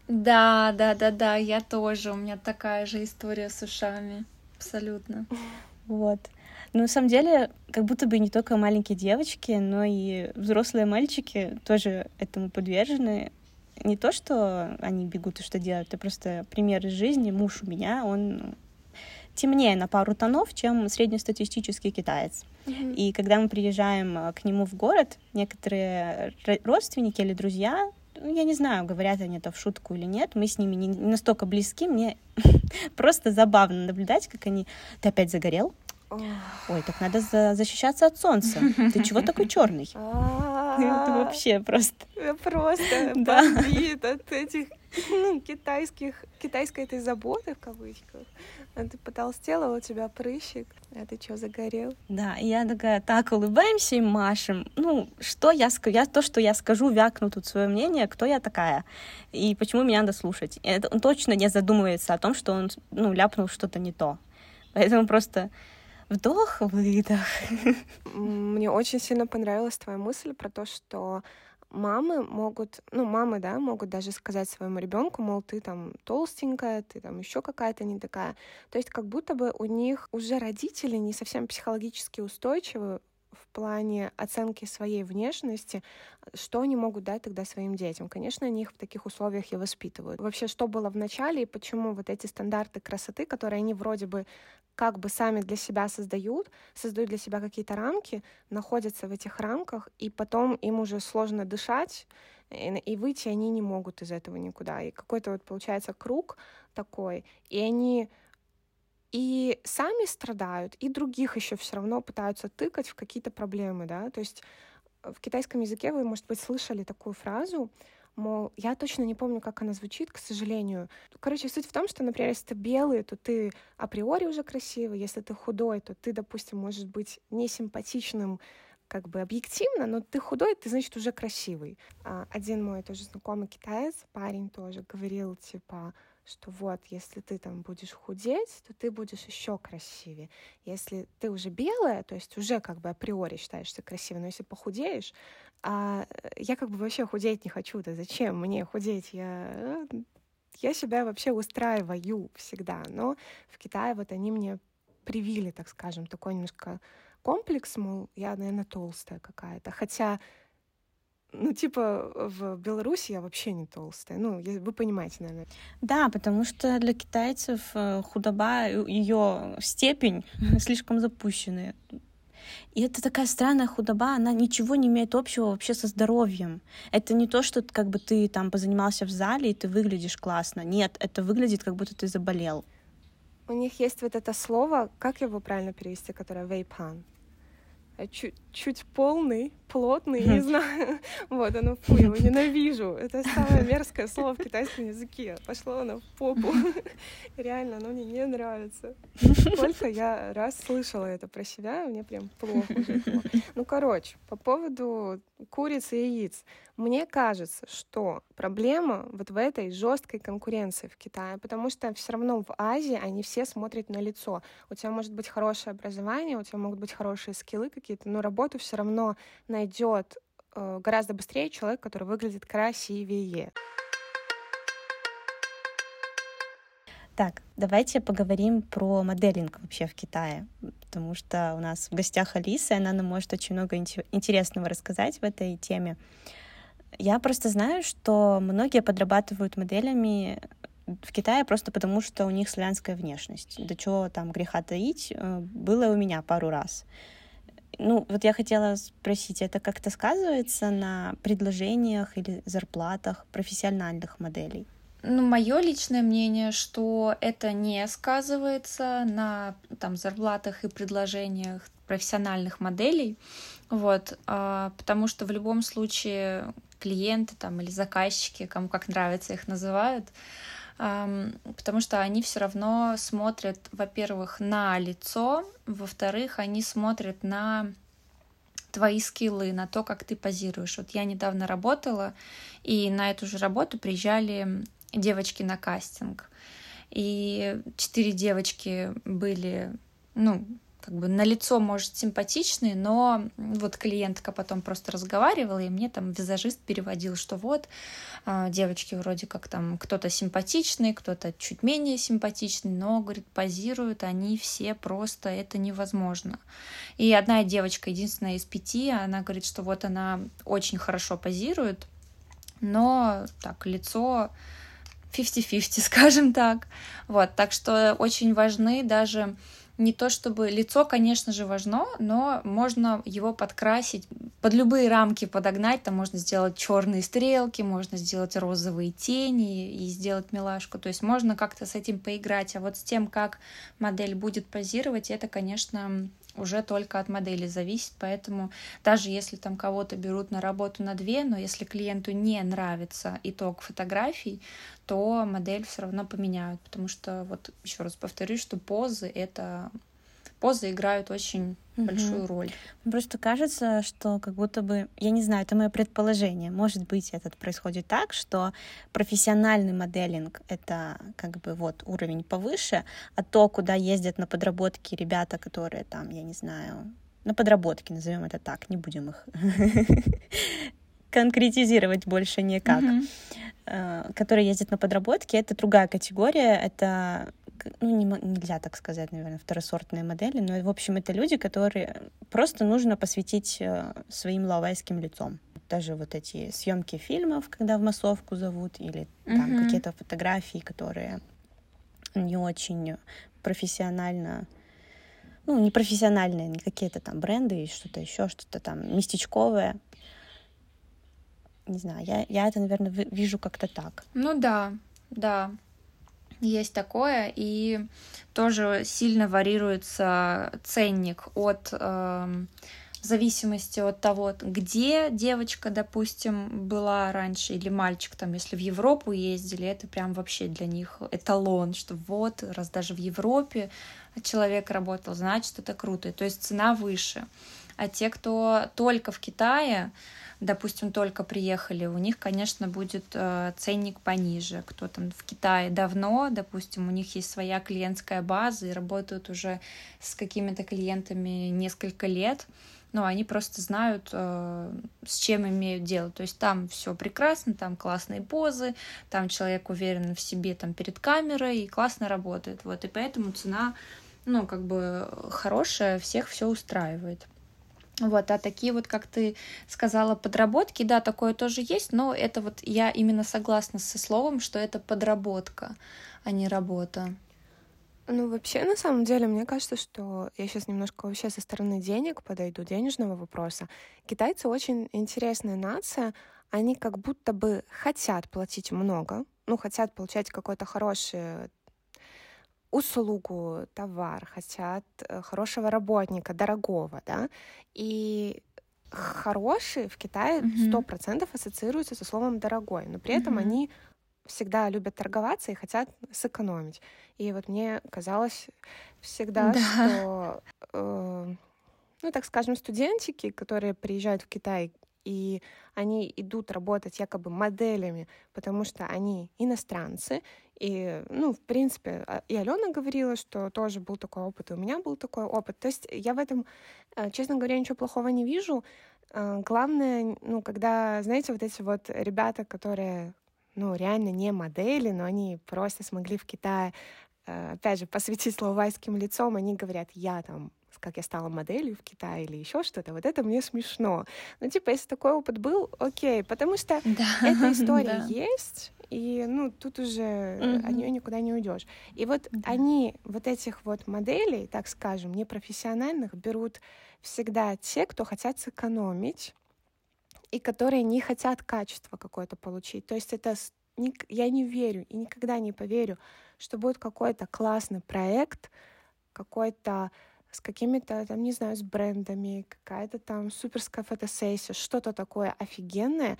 Да, да, да, да, я тоже. У меня такая же история с ушами. Абсолютно. Вот. Ну, на самом деле, как будто бы не только маленькие девочки, но и взрослые мальчики тоже этому подвержены. Не то, что они бегут и что делают, это просто пример из жизни. Муж у меня, он темнее на пару тонов, чем среднестатистический китаец. Mm-hmm. И когда мы приезжаем к нему в город, некоторые родственники или друзья ну, я не знаю, говорят они это в шутку или нет, мы с ними не, настолько близки, мне просто забавно наблюдать, как они... Ты опять загорел? Ой, так надо за защищаться от солнца. Ты чего такой черный? Это вообще просто... Просто бомбит от этих ну, китайских, китайской этой заботы в кавычках. А ты потолстела, у тебя прыщик, а ты что, загорел? Да, и я такая, так, улыбаемся и машем. Ну, что я скажу, я, то, что я скажу, вякну тут свое мнение, кто я такая, и почему меня надо слушать. Это, он точно не задумывается о том, что он, ну, ляпнул что-то не то. Поэтому просто вдох, выдох. Мне очень сильно понравилась твоя мысль про то, что мамы могут, ну, мамы, да, могут даже сказать своему ребенку, мол, ты там толстенькая, ты там еще какая-то не такая. То есть как будто бы у них уже родители не совсем психологически устойчивы в плане оценки своей внешности, что они могут дать тогда своим детям? Конечно, они их в таких условиях и воспитывают. Вообще, что было в начале и почему вот эти стандарты красоты, которые они вроде бы как бы сами для себя создают, создают для себя какие-то рамки, находятся в этих рамках, и потом им уже сложно дышать, и, выйти они не могут из этого никуда. И какой-то вот получается круг такой, и они и сами страдают, и других еще все равно пытаются тыкать в какие-то проблемы, да, то есть в китайском языке вы, может быть, слышали такую фразу, мол, я точно не помню, как она звучит, к сожалению. Короче, суть в том, что, например, если ты белый, то ты априори уже красивый, если ты худой, то ты, допустим, может быть несимпатичным как бы объективно, но ты худой, ты, значит, уже красивый. А, один мой тоже знакомый китаец, парень тоже, говорил, типа, что вот, если ты там будешь худеть, то ты будешь еще красивее. Если ты уже белая, то есть уже как бы априори считаешься красивой, но если похудеешь, а я как бы вообще худеть не хочу, да зачем мне худеть? Я, я себя вообще устраиваю всегда, но в Китае вот они мне привили, так скажем, такой немножко комплекс, мол, я, наверное, толстая какая-то. Хотя ну, типа, в Беларуси я вообще не толстая. Ну, вы понимаете, наверное. Да, потому что для китайцев э, худоба, ее степень слишком запущенная. И это такая странная худоба, она ничего не имеет общего вообще со здоровьем. Это не то, что как бы ты там позанимался в зале, и ты выглядишь классно. Нет, это выглядит, как будто ты заболел. У них есть вот это слово, как его правильно перевести, которое вейпан? Чуть, чуть полный, плотный, не знаю. Вот, оно, фу, его ненавижу. Это самое мерзкое слово в китайском языке. Пошло оно в попу. Реально, оно мне не нравится. Только я раз слышала это про себя, мне прям плохо уже было. Ну, короче, по поводу курицы и яиц. Мне кажется, что проблема вот в этой жесткой конкуренции в Китае, потому что все равно в Азии они все смотрят на лицо. У тебя может быть хорошее образование, у тебя могут быть хорошие скиллы какие-то, но работу все равно найдет э, гораздо быстрее человек, который выглядит красивее. Так, давайте поговорим про моделинг вообще в Китае, потому что у нас в гостях Алиса, и она нам может очень много интересного рассказать в этой теме. Я просто знаю, что многие подрабатывают моделями в Китае просто потому, что у них славянская внешность. До чего там греха таить, э, было у меня пару раз. Ну, вот я хотела спросить, это как-то сказывается на предложениях или зарплатах профессиональных моделей? Ну, мое личное мнение, что это не сказывается на там, зарплатах и предложениях профессиональных моделей, вот, а, потому что в любом случае клиенты там или заказчики, кому как нравится их называют, потому что они все равно смотрят, во-первых, на лицо, во-вторых, они смотрят на твои скиллы, на то, как ты позируешь. Вот я недавно работала, и на эту же работу приезжали девочки на кастинг. И четыре девочки были, ну, как бы на лицо, может, симпатичные, но вот клиентка потом просто разговаривала, и мне там визажист переводил, что вот а, девочки вроде как там кто-то симпатичный, кто-то чуть менее симпатичный, но, говорит, позируют они все просто, это невозможно. И одна девочка, единственная из пяти, она говорит, что вот она очень хорошо позирует, но так, лицо 50-50, скажем так. Вот, так что очень важны даже не то чтобы лицо, конечно же, важно, но можно его подкрасить, под любые рамки подогнать, там можно сделать черные стрелки, можно сделать розовые тени и сделать милашку, то есть можно как-то с этим поиграть, а вот с тем, как модель будет позировать, это, конечно, уже только от модели зависит, поэтому даже если там кого-то берут на работу на две, но если клиенту не нравится итог фотографий, то модель все равно поменяют, потому что вот еще раз повторюсь, что позы это позы играют очень угу. большую роль. Просто кажется, что как будто бы, я не знаю, это мое предположение, может быть, это происходит так, что профессиональный моделинг — это как бы вот уровень повыше, а то, куда ездят на подработки ребята, которые там, я не знаю, на подработки, назовем это так, не будем их конкретизировать больше никак, mm-hmm. которые ездят на подработки, это другая категория, это ну, не, нельзя так сказать, наверное, второсортные модели, но, в общем, это люди, которые просто нужно посвятить э, своим лавайским лицом. Даже вот эти съемки фильмов, когда в массовку зовут, или там mm-hmm. какие-то фотографии, которые не очень профессионально ну, не профессиональные, не какие-то там бренды и что-то еще, что-то там местечковое. Не знаю, я, я это, наверное, вижу как-то так. Ну да, да. Есть такое, и тоже сильно варьируется ценник от в зависимости от того, где девочка, допустим, была раньше, или мальчик, там, если в Европу ездили, это прям вообще для них эталон, что вот, раз даже в Европе человек работал, значит, это круто. То есть цена выше. А те, кто только в Китае, допустим, только приехали, у них, конечно, будет э, ценник пониже. Кто там в Китае давно, допустим, у них есть своя клиентская база и работают уже с какими-то клиентами несколько лет, но они просто знают, э, с чем имеют дело. То есть там все прекрасно, там классные позы, там человек уверен в себе там перед камерой и классно работает. Вот, и поэтому цена, ну, как бы хорошая, всех все устраивает. Вот, а такие вот, как ты сказала, подработки, да, такое тоже есть, но это вот я именно согласна со словом, что это подработка, а не работа. Ну, вообще, на самом деле, мне кажется, что я сейчас немножко вообще со стороны денег подойду, денежного вопроса. Китайцы очень интересная нация, они как будто бы хотят платить много, ну, хотят получать какой-то хороший услугу, товар, хотят э, хорошего работника, дорогого, да, и хороший в Китае сто процентов ассоциируется со словом дорогой, но при этом mm-hmm. они всегда любят торговаться и хотят сэкономить. И вот мне казалось всегда, да. что, э, ну, так скажем, студентики, которые приезжают в Китай, и они идут работать якобы моделями, потому что они иностранцы. И, ну, в принципе, а, и Алена говорила, что тоже был такой опыт, и у меня был такой опыт. То есть я в этом, э, честно говоря, ничего плохого не вижу. Э, главное, ну, когда, знаете, вот эти вот ребята, которые ну, реально не модели, но они просто смогли в Китае, э, опять же, посвятить словайским лицом, они говорят, я там как я стала моделью в Китае или еще что-то, вот это мне смешно. Ну, типа, если такой опыт был, окей, потому что да. эта история да. есть, и, ну, тут уже mm-hmm. от нее никуда не уйдешь. И вот да. они, вот этих вот моделей, так скажем, непрофессиональных, берут всегда те, кто хотят сэкономить, и которые не хотят качество какое-то получить. То есть это я не верю и никогда не поверю, что будет какой-то классный проект, какой-то с какими-то, там, не знаю, с брендами, какая-то там суперская фотосессия, что-то такое офигенное,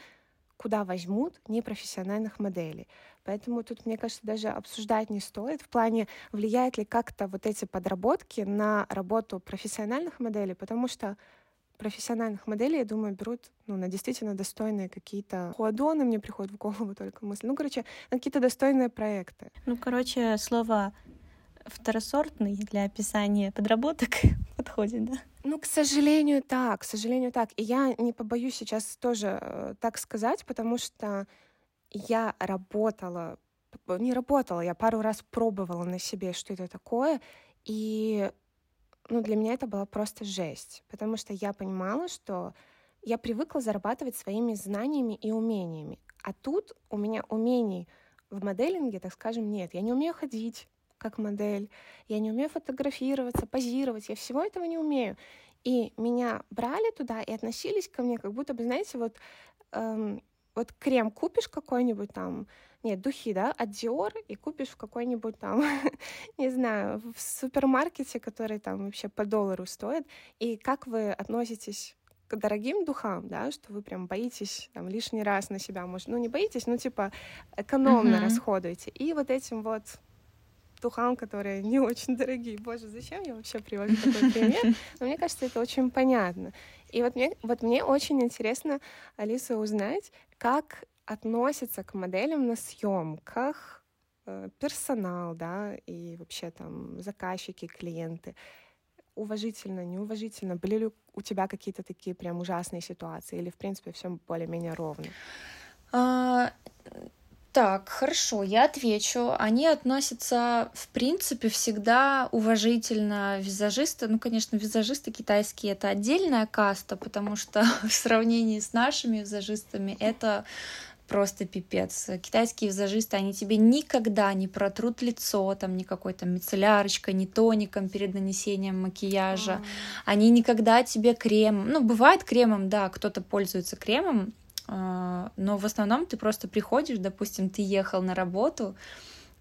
куда возьмут непрофессиональных моделей. Поэтому тут, мне кажется, даже обсуждать не стоит в плане, влияет ли как-то вот эти подработки на работу профессиональных моделей, потому что профессиональных моделей, я думаю, берут ну, на действительно достойные какие-то хуадоны, мне приходит в голову только мысль. Ну, короче, на какие-то достойные проекты. Ну, короче, слово второсортный для описания подработок подходит, да? Ну, к сожалению, так, к сожалению, так. И я не побоюсь сейчас тоже э, так сказать, потому что я работала, не работала, я пару раз пробовала на себе, что это такое, и ну, для меня это была просто жесть, потому что я понимала, что я привыкла зарабатывать своими знаниями и умениями. А тут у меня умений в моделинге, так скажем, нет. Я не умею ходить как модель, я не умею фотографироваться, позировать, я всего этого не умею. И меня брали туда и относились ко мне, как будто бы, знаете, вот, эм, вот крем купишь какой-нибудь там, нет, духи, да, от Dior, и купишь в какой-нибудь там, не знаю, в супермаркете, который там вообще по доллару стоит. И как вы относитесь к дорогим духам, да, что вы прям боитесь там лишний раз на себя, может, ну не боитесь, ну типа экономно uh-huh. расходуете. И вот этим вот духам, которые не очень дорогие. Боже, зачем я вообще привожу такой пример? Но мне кажется, это очень понятно. И вот мне, вот мне очень интересно, Алиса, узнать, как относится к моделям на съемках э, персонал, да, и вообще там заказчики, клиенты. Уважительно, неуважительно? Были ли у тебя какие-то такие прям ужасные ситуации? Или, в принципе, все более-менее ровно? А, так, хорошо, я отвечу. Они относятся, в принципе, всегда уважительно визажисты. Ну, конечно, визажисты китайские — это отдельная каста, потому что в сравнении с нашими визажистами это просто пипец. Китайские визажисты, они тебе никогда не протрут лицо, там, никакой там мицеллярочкой, ни тоником перед нанесением макияжа. Mm. Они никогда тебе крем, ну, бывает кремом, да, кто-то пользуется кремом, а, но в основном ты просто приходишь, допустим, ты ехал на работу,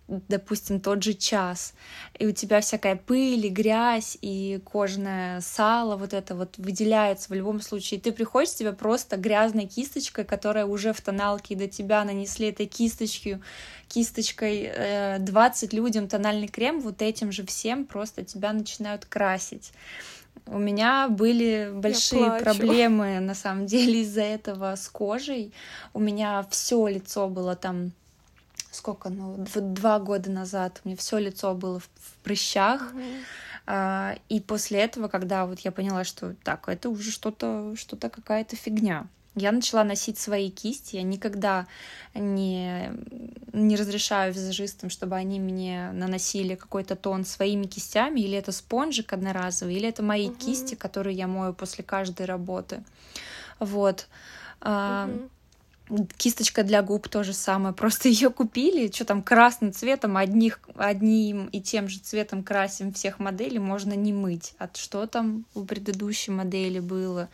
допустим, тот же час, и у тебя всякая пыль, и грязь, и кожное сало, вот это вот выделяется в любом случае. И ты приходишь, тебе просто грязной кисточкой, которая уже в тоналке, до тебя нанесли этой кисточкой, кисточкой 20 людям тональный крем, вот этим же всем просто тебя начинают красить. У меня были большие проблемы, на самом деле, из-за этого с кожей. У меня все лицо было там сколько, ну, два года назад у меня все лицо было в, в прыщах. Mm-hmm. А, и после этого, когда вот я поняла, что так, это уже что-то, что-то какая-то фигня. Я начала носить свои кисти. Я никогда не, не разрешаю визажистам, чтобы они мне наносили какой-то тон своими кистями. Или это спонжик одноразовый, или это мои угу. кисти, которые я мою после каждой работы. Вот. Угу. Кисточка для губ то же самое. Просто ее купили, что там красным цветом, одних, одним и тем же цветом красим всех моделей, можно не мыть. А что там у предыдущей модели было?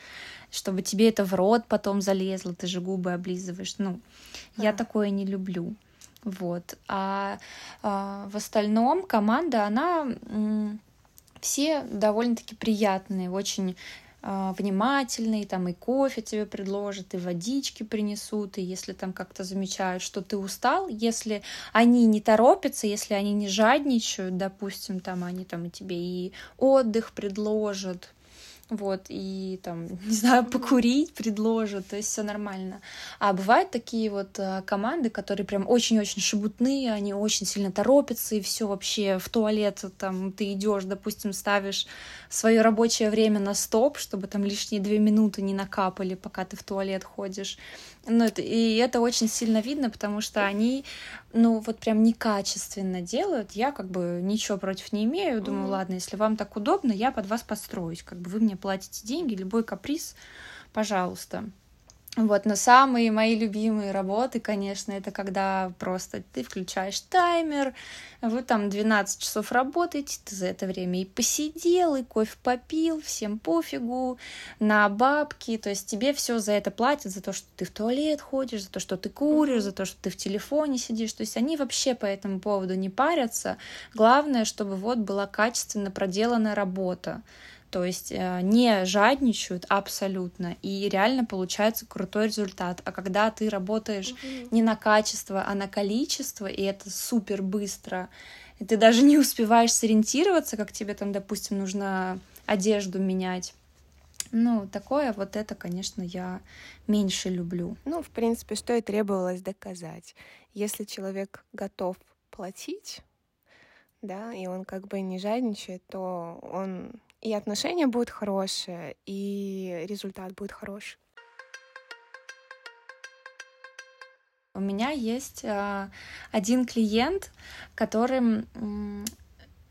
Чтобы тебе это в рот потом залезло, ты же губы облизываешь. Ну, а. я такое не люблю. Вот. А, а в остальном команда, она все довольно-таки приятные, очень а, внимательные, там и кофе тебе предложат, и водички принесут, и если там как-то замечают, что ты устал, если они не торопятся, если они не жадничают, допустим, там они там и тебе и отдых предложат, вот, и там, не знаю, покурить предложат, то есть все нормально. А бывают такие вот э, команды, которые прям очень-очень шебутные, они очень сильно торопятся, и все вообще в туалет, там, ты идешь, допустим, ставишь свое рабочее время на стоп, чтобы там лишние две минуты не накапали, пока ты в туалет ходишь. Ну, это, и это очень сильно видно, потому что они, ну, вот прям некачественно делают. Я как бы ничего против не имею. Думаю, mm-hmm. ладно, если вам так удобно, я под вас построюсь. Как бы вы мне платите деньги, любой каприз, пожалуйста. Вот, но самые мои любимые работы, конечно, это когда просто ты включаешь таймер, вы там 12 часов работаете, ты за это время и посидел, и кофе попил, всем пофигу, на бабки, то есть тебе все за это платят, за то, что ты в туалет ходишь, за то, что ты куришь, за то, что ты в телефоне сидишь, то есть они вообще по этому поводу не парятся, главное, чтобы вот была качественно проделана работа, то есть э, не жадничают абсолютно, и реально получается крутой результат. А когда ты работаешь угу. не на качество, а на количество, и это супер быстро, и ты даже не успеваешь сориентироваться, как тебе там, допустим, нужно одежду менять. Ну, такое вот это, конечно, я меньше люблю. Ну, в принципе, что и требовалось доказать. Если человек готов платить, да, и он как бы не жадничает, то он и отношения будут хорошие, и результат будет хороший. У меня есть э, один клиент, которым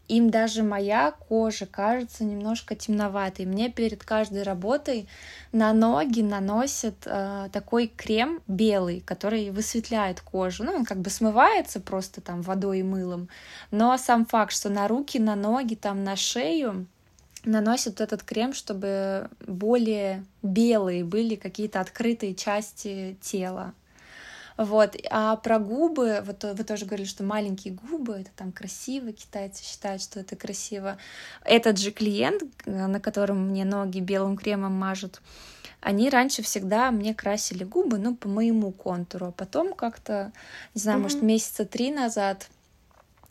им даже моя кожа кажется немножко темноватой. Мне перед каждой работой на ноги наносят э, такой крем белый, который высветляет кожу. Ну, он как бы смывается просто там водой и мылом. Но сам факт, что на руки, на ноги, там на шею наносят этот крем, чтобы более белые были какие-то открытые части тела. Вот. А про губы, вот вы тоже говорили, что маленькие губы, это там красиво, китайцы считают, что это красиво. Этот же клиент, на котором мне ноги белым кремом мажут, они раньше всегда мне красили губы, ну, по моему контуру, а потом как-то, не знаю, mm-hmm. может, месяца три назад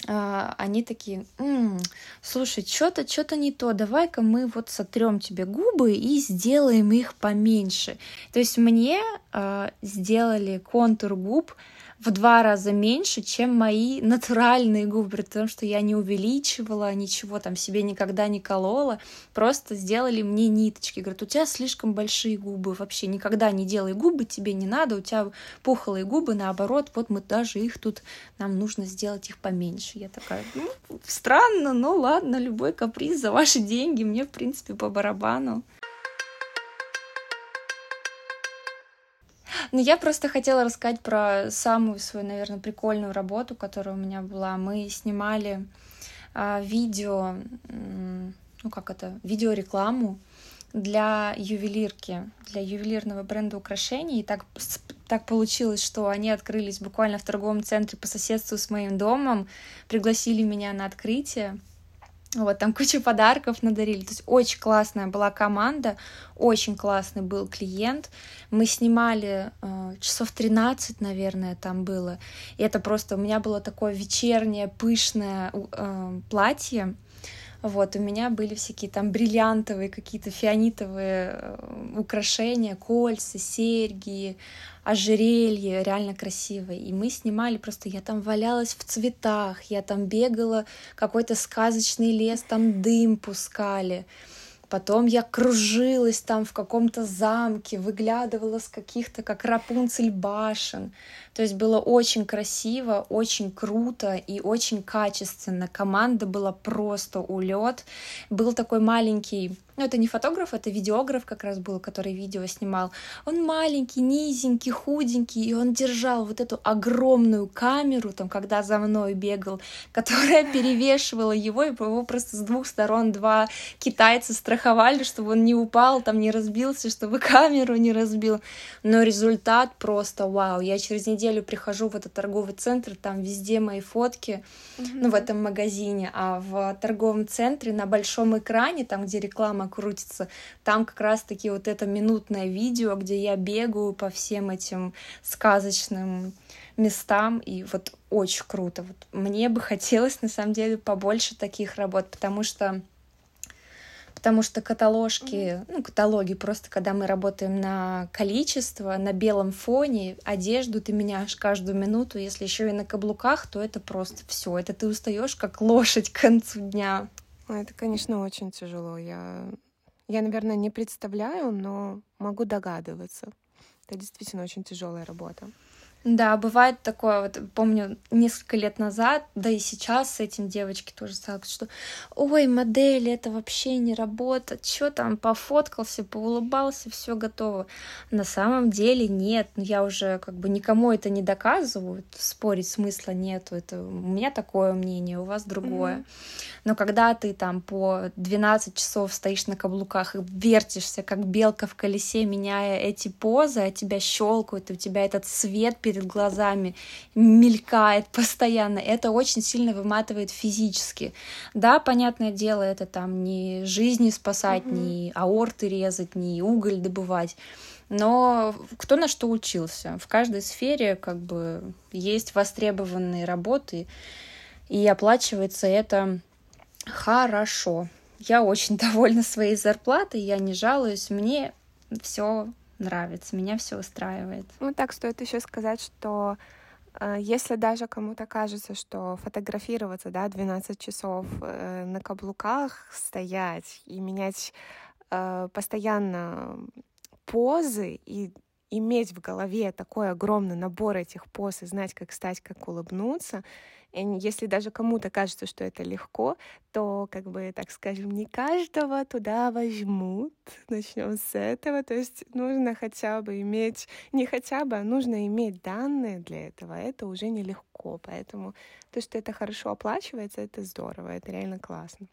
они такие, м-м, слушай, что-то, что-то не то, давай-ка мы вот сотрем тебе губы и сделаем их поменьше. То есть мне э, сделали контур губ в два раза меньше, чем мои натуральные губы, потому что я не увеличивала, ничего там себе никогда не колола, просто сделали мне ниточки. Говорят, у тебя слишком большие губы, вообще никогда не делай губы, тебе не надо, у тебя пухлые губы, наоборот, вот мы даже их тут, нам нужно сделать их поменьше. Я такая, ну, странно, но ладно, любой каприз за ваши деньги, мне, в принципе, по барабану. Ну, я просто хотела рассказать про самую свою, наверное, прикольную работу, которая у меня была. Мы снимали а, видео, ну как это, видеорекламу для ювелирки, для ювелирного бренда украшений. И так, так получилось, что они открылись буквально в торговом центре по соседству с моим домом, пригласили меня на открытие. Вот, там кучу подарков надарили. То есть очень классная была команда, очень классный был клиент. Мы снимали э, часов 13, наверное, там было. И это просто у меня было такое вечернее, пышное э, платье вот, у меня были всякие там бриллиантовые, какие-то фианитовые э, украшения, кольца, серьги, ожерелье, реально красивые. И мы снимали просто, я там валялась в цветах, я там бегала, какой-то сказочный лес, там дым пускали. Потом я кружилась там в каком-то замке, выглядывала с каких-то, как Рапунцель, башен. То есть было очень красиво, очень круто и очень качественно. Команда была просто улет. Был такой маленький ну, это не фотограф, это видеограф как раз был, который видео снимал. Он маленький, низенький, худенький, и он держал вот эту огромную камеру, там, когда за мной бегал, которая перевешивала его, и его просто с двух сторон два китайца страховали, чтобы он не упал, там, не разбился, чтобы камеру не разбил. Но результат просто вау. Я через неделю прихожу в этот торговый центр, там везде мои фотки, mm-hmm. ну, в этом магазине, а в торговом центре на большом экране, там, где реклама крутится. Там как раз-таки вот это минутное видео, где я бегаю по всем этим сказочным местам, и вот очень круто. Вот мне бы хотелось, на самом деле, побольше таких работ, потому что потому что каталожки, ну, каталоги, просто когда мы работаем на количество, на белом фоне, одежду ты меняешь каждую минуту, если еще и на каблуках, то это просто все, это ты устаешь как лошадь к концу дня. Это, конечно, очень тяжело. Я, я, наверное, не представляю, но могу догадываться. Это действительно очень тяжелая работа. Да, бывает такое, вот помню, несколько лет назад, да и сейчас с этим девочки тоже сталкиваются, что ой, модель, это вообще не работа, что там, пофоткался, поулыбался, все готово. На самом деле нет, ну, я уже как бы никому это не доказываю, спорить смысла нету, это у меня такое мнение, у вас другое. Mm-hmm. Но когда ты там по 12 часов стоишь на каблуках и вертишься, как белка в колесе, меняя эти позы, а тебя щелкают, и у тебя этот свет перед глазами мелькает постоянно, это очень сильно выматывает физически. Да, понятное дело, это там не жизни спасать, mm-hmm. не аорты резать, не уголь добывать. Но кто на что учился? В каждой сфере как бы есть востребованные работы, и оплачивается это хорошо. Я очень довольна своей зарплатой, я не жалуюсь, мне все нравится, меня все устраивает. Ну, так стоит еще сказать, что э, если даже кому-то кажется, что фотографироваться, да, 12 часов э, на каблуках стоять и менять э, постоянно позы и иметь в голове такой огромный набор этих поз и знать, как стать, как улыбнуться, если даже кому-то кажется, что это легко, то, как бы, так скажем, не каждого туда возьмут. Начнем с этого. То есть нужно хотя бы иметь, не хотя бы, а нужно иметь данные для этого. Это уже нелегко. Поэтому то, что это хорошо оплачивается, это здорово, это реально классно.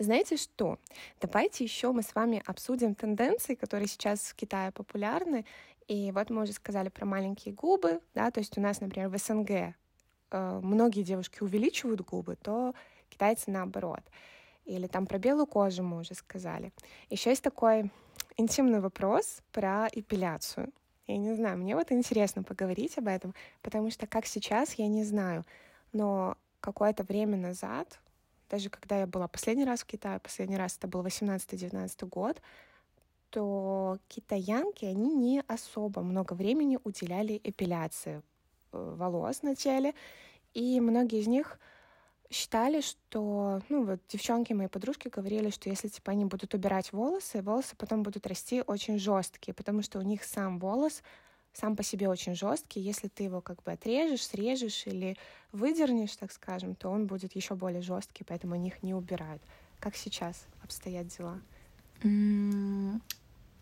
Знаете что? Давайте еще мы с вами обсудим тенденции, которые сейчас в Китае популярны, и вот мы уже сказали про маленькие губы, да, то есть у нас, например, в СНГ э, многие девушки увеличивают губы, то китайцы наоборот. Или там про белую кожу мы уже сказали. Еще есть такой интимный вопрос про эпиляцию. Я не знаю, мне вот интересно поговорить об этом, потому что как сейчас, я не знаю. Но какое-то время назад, даже когда я была последний раз в Китае, последний раз это был 18-19 год, что китаянки, они не особо много времени уделяли эпиляции э, волос на теле, и многие из них считали, что, ну вот девчонки, мои подружки говорили, что если типа они будут убирать волосы, волосы потом будут расти очень жесткие, потому что у них сам волос сам по себе очень жесткий. Если ты его как бы отрежешь, срежешь или выдернешь, так скажем, то он будет еще более жесткий, поэтому они их не убирают. Как сейчас обстоят дела?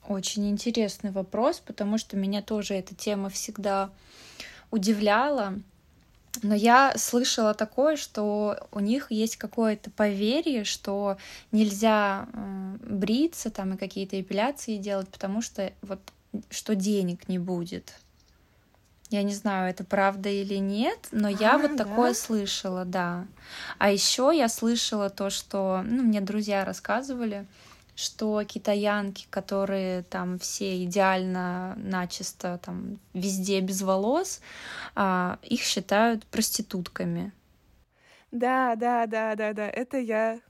Очень интересный вопрос, потому что меня тоже эта тема всегда удивляла. Но я слышала такое, что у них есть какое-то поверье, что нельзя э, бриться там и какие-то эпиляции делать, потому что вот что денег не будет. Я не знаю, это правда или нет, но а, я вот да? такое слышала, да. А еще я слышала то, что, ну, мне друзья рассказывали, что китаянки, которые там все идеально, начисто, там везде без волос, а, их считают проститутками. Да, да, да, да, да, это я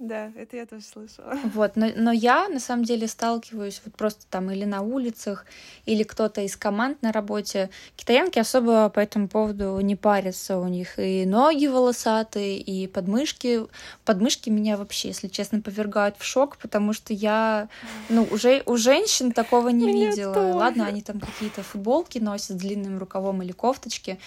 да, это я тоже слышала. Вот, но, но я на самом деле сталкиваюсь вот просто там или на улицах, или кто-то из команд на работе. Китаянки особо по этому поводу не парятся. У них и ноги волосатые, и подмышки. Подмышки меня вообще, если честно, повергают в шок, потому что я, ну, уже у женщин такого не видела. Ладно, они там какие-то футболки носят с длинным рукавом или кофточки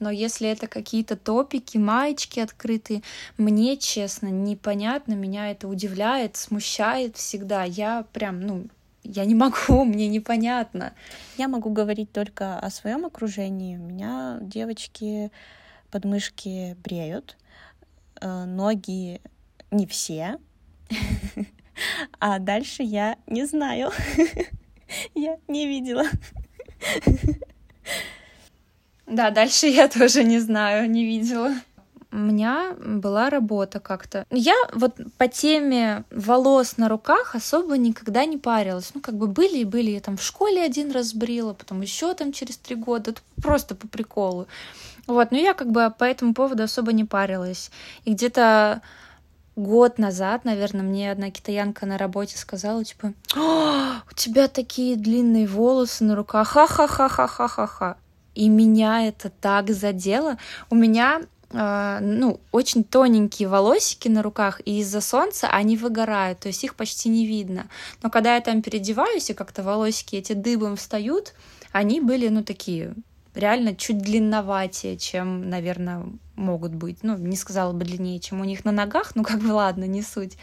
но если это какие-то топики, маечки открытые, мне, честно, непонятно, меня это удивляет, смущает всегда. Я прям, ну, я не могу, мне непонятно. Я могу говорить только о своем окружении. У меня девочки подмышки бреют, э, ноги не все, а дальше я не знаю. Я не видела. Да, дальше я тоже не знаю, не видела. У меня была работа как-то. Я вот по теме волос на руках особо никогда не парилась. Ну, как бы были и были. Я там в школе один раз брила, потом еще там через три года. Это просто по приколу. Вот, но я как бы по этому поводу особо не парилась. И где-то год назад, наверное, мне одна китаянка на работе сказала, типа, у тебя такие длинные волосы на руках, ха-ха-ха-ха-ха-ха-ха. И меня это так задело. У меня Uh, ну, очень тоненькие волосики на руках, и из-за солнца они выгорают, то есть их почти не видно. Но когда я там переодеваюсь, и как-то волосики эти дыбом встают, они были, ну, такие реально чуть длинноватее, чем, наверное, могут быть. Ну, не сказала бы длиннее, чем у них на ногах, ну, как бы ладно, не суть.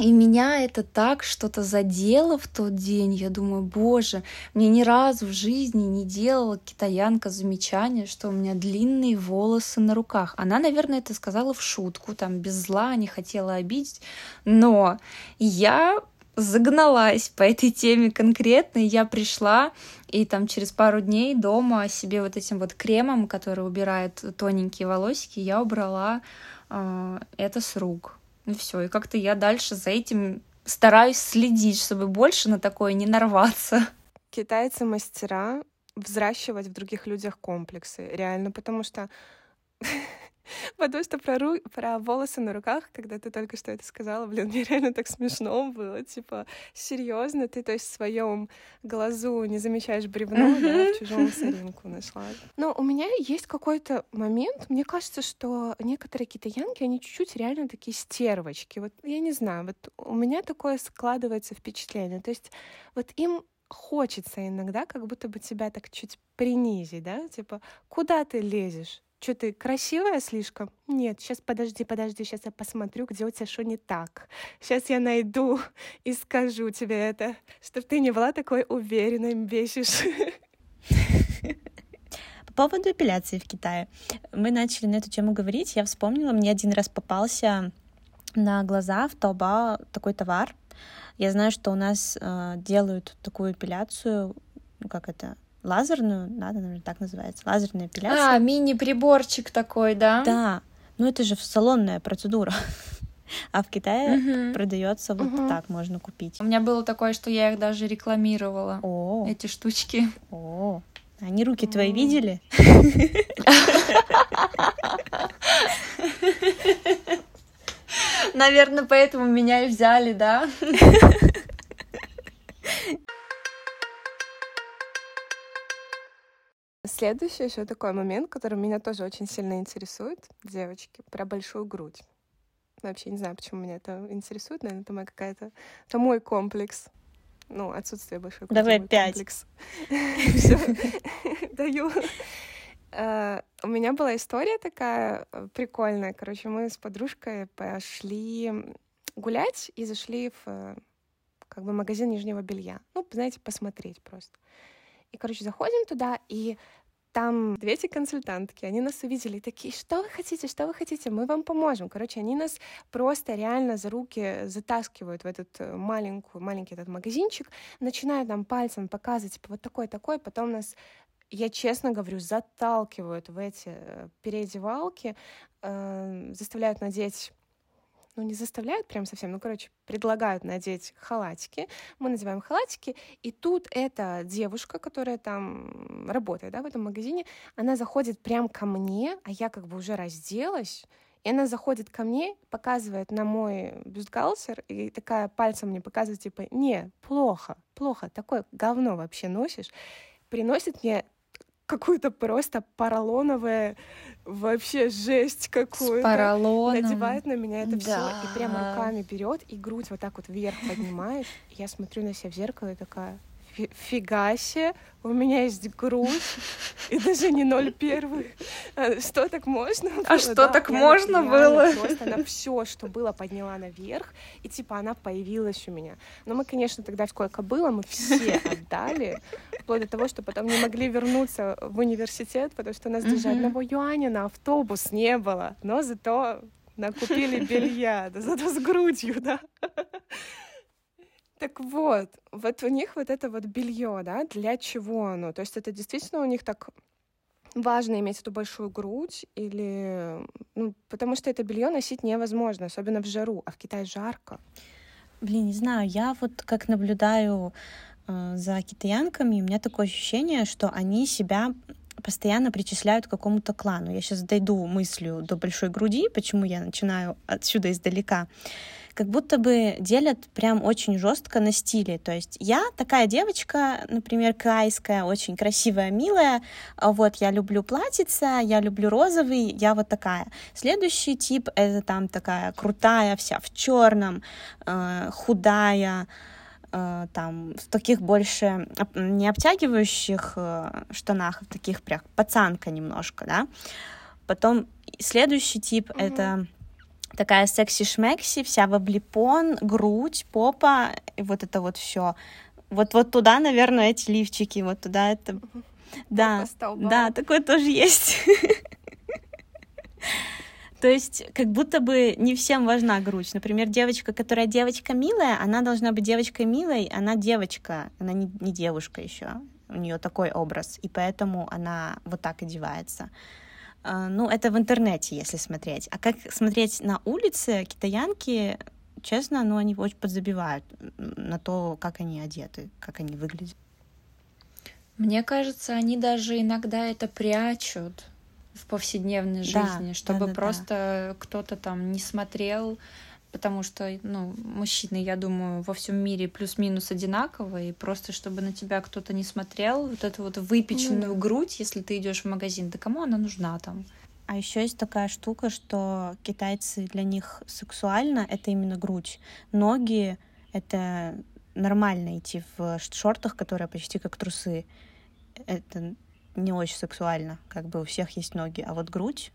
И меня это так что-то задело в тот день. Я думаю, боже, мне ни разу в жизни не делала китаянка замечания, что у меня длинные волосы на руках. Она, наверное, это сказала в шутку, там, без зла, не хотела обидеть. Но я загналась по этой теме конкретно, и я пришла, и там через пару дней дома себе вот этим вот кремом, который убирает тоненькие волосики, я убрала э, это с рук. Ну все, и как-то я дальше за этим стараюсь следить, чтобы больше на такое не нарваться. Китайцы мастера взращивать в других людях комплексы, реально, потому что Потому что про, ру... про волосы на руках, когда ты только что это сказала, блин, мне реально так смешно было. Типа, серьезно, ты то есть в своем глазу не замечаешь бревно, да, в чужом соринку нашла. Но у меня есть какой-то момент, мне кажется, что некоторые китаянки, они чуть-чуть реально такие стервочки. Вот я не знаю, вот у меня такое складывается впечатление. То есть вот им хочется иногда как будто бы тебя так чуть принизить, да, типа, куда ты лезешь? Что ты красивая слишком? Нет, сейчас подожди, подожди, сейчас я посмотрю, где у тебя что не так. Сейчас я найду и скажу тебе это, чтобы ты не была такой уверенной, бесишь. По поводу эпиляции в Китае. Мы начали на эту тему говорить. Я вспомнила, мне один раз попался на глаза в Таобао такой товар. Я знаю, что у нас э, делают такую эпиляцию, ну как это, лазерную, да, наверное, так называется, лазерная эпиляция. А, мини-приборчик такой, да? Да, ну это же салонная процедура. А в Китае угу. продается вот угу. так, можно купить. У меня было такое, что я их даже рекламировала. О. Эти штучки. О. Они руки твои видели? Наверное, поэтому меня и взяли, да? Следующий еще такой момент, который меня тоже очень сильно интересует, девочки, про большую грудь. Вообще не знаю, почему меня это интересует, наверное, это моя какая-то... Это мой комплекс. Ну, отсутствие большой груди. Давай пять. Даю. Э, у меня была история такая э, прикольная. Короче, мы с подружкой пошли гулять и зашли в э, как бы магазин нижнего белья. Ну, знаете, посмотреть просто. И, короче, заходим туда, и там две эти консультантки, они нас увидели такие, что вы хотите, что вы хотите, мы вам поможем. Короче, они нас просто реально за руки затаскивают в этот э, маленькую, маленький этот магазинчик, начинают нам пальцем показывать, типа, вот такой-такой, потом нас я честно говорю, заталкивают в эти э, переодевалки, э, заставляют надеть ну, не заставляют прям совсем, ну, короче, предлагают надеть халатики, мы надеваем халатики, и тут эта девушка, которая там работает, да, в этом магазине, она заходит прям ко мне, а я как бы уже разделась, и она заходит ко мне, показывает на мой бюстгальтер, и такая пальцем мне показывает, типа, не, плохо, плохо, такое говно вообще носишь, приносит мне какую-то просто поролоновое вообще жесть какую-то. С поролоном. Надевает на меня это да. все и прям руками берет и грудь вот так вот вверх поднимает. Я смотрю на себя в зеркало и такая, фига себе, у меня есть грудь, и даже не ноль первых. А что так можно было? А что да, так можно было? Просто она все, что было, подняла наверх, и типа она появилась у меня. Но мы, конечно, тогда сколько было, мы все отдали, вплоть до того, что потом не могли вернуться в университет, потому что у нас даже одного юаня на автобус не было. Но зато накупили белья, да, зато с грудью, да. Так вот, вот у них вот это вот белье, да, для чего оно? То есть это действительно у них так важно иметь эту большую грудь или ну потому что это белье носить невозможно, особенно в жару, а в Китае жарко. Блин, не знаю, я вот как наблюдаю э, за китаянками, у меня такое ощущение, что они себя постоянно причисляют к какому-то клану. Я сейчас дойду мыслью до большой груди, почему я начинаю отсюда издалека как будто бы делят прям очень жестко на стиле. То есть я такая девочка, например, кайская, очень красивая, милая, а вот я люблю платьица, я люблю розовый, я вот такая. Следующий тип — это там такая крутая вся в черном, э, худая, э, там в таких больше не обтягивающих э, штанах, в таких прям пацанка немножко, да. Потом следующий тип mm-hmm. это такая секси-шмекси, вся в облипон, грудь, попа, и вот это вот все. Вот, вот туда, наверное, эти лифчики, вот туда это... Да, да, такое тоже есть. То есть как будто бы не всем важна грудь. Например, девочка, которая девочка милая, она должна быть девочкой милой, она девочка, она не, не девушка еще. У нее такой образ, и поэтому она вот так одевается. А, ну, это в интернете, если смотреть. А как смотреть на улице, китаянки, честно, ну, они очень подзабивают на то, как они одеты, как они выглядят. Мне кажется, они даже иногда это прячут в повседневной жизни, да, чтобы да, да, просто да. кто-то там не смотрел потому что, ну, мужчины, я думаю, во всем мире плюс-минус одинаковые, и просто чтобы на тебя кто-то не смотрел, вот эту вот выпеченную ну, грудь, если ты идешь в магазин, да кому она нужна там? А еще есть такая штука, что китайцы для них сексуально это именно грудь. Ноги это нормально идти в шортах, которые почти как трусы. Это не очень сексуально, как бы у всех есть ноги, а вот грудь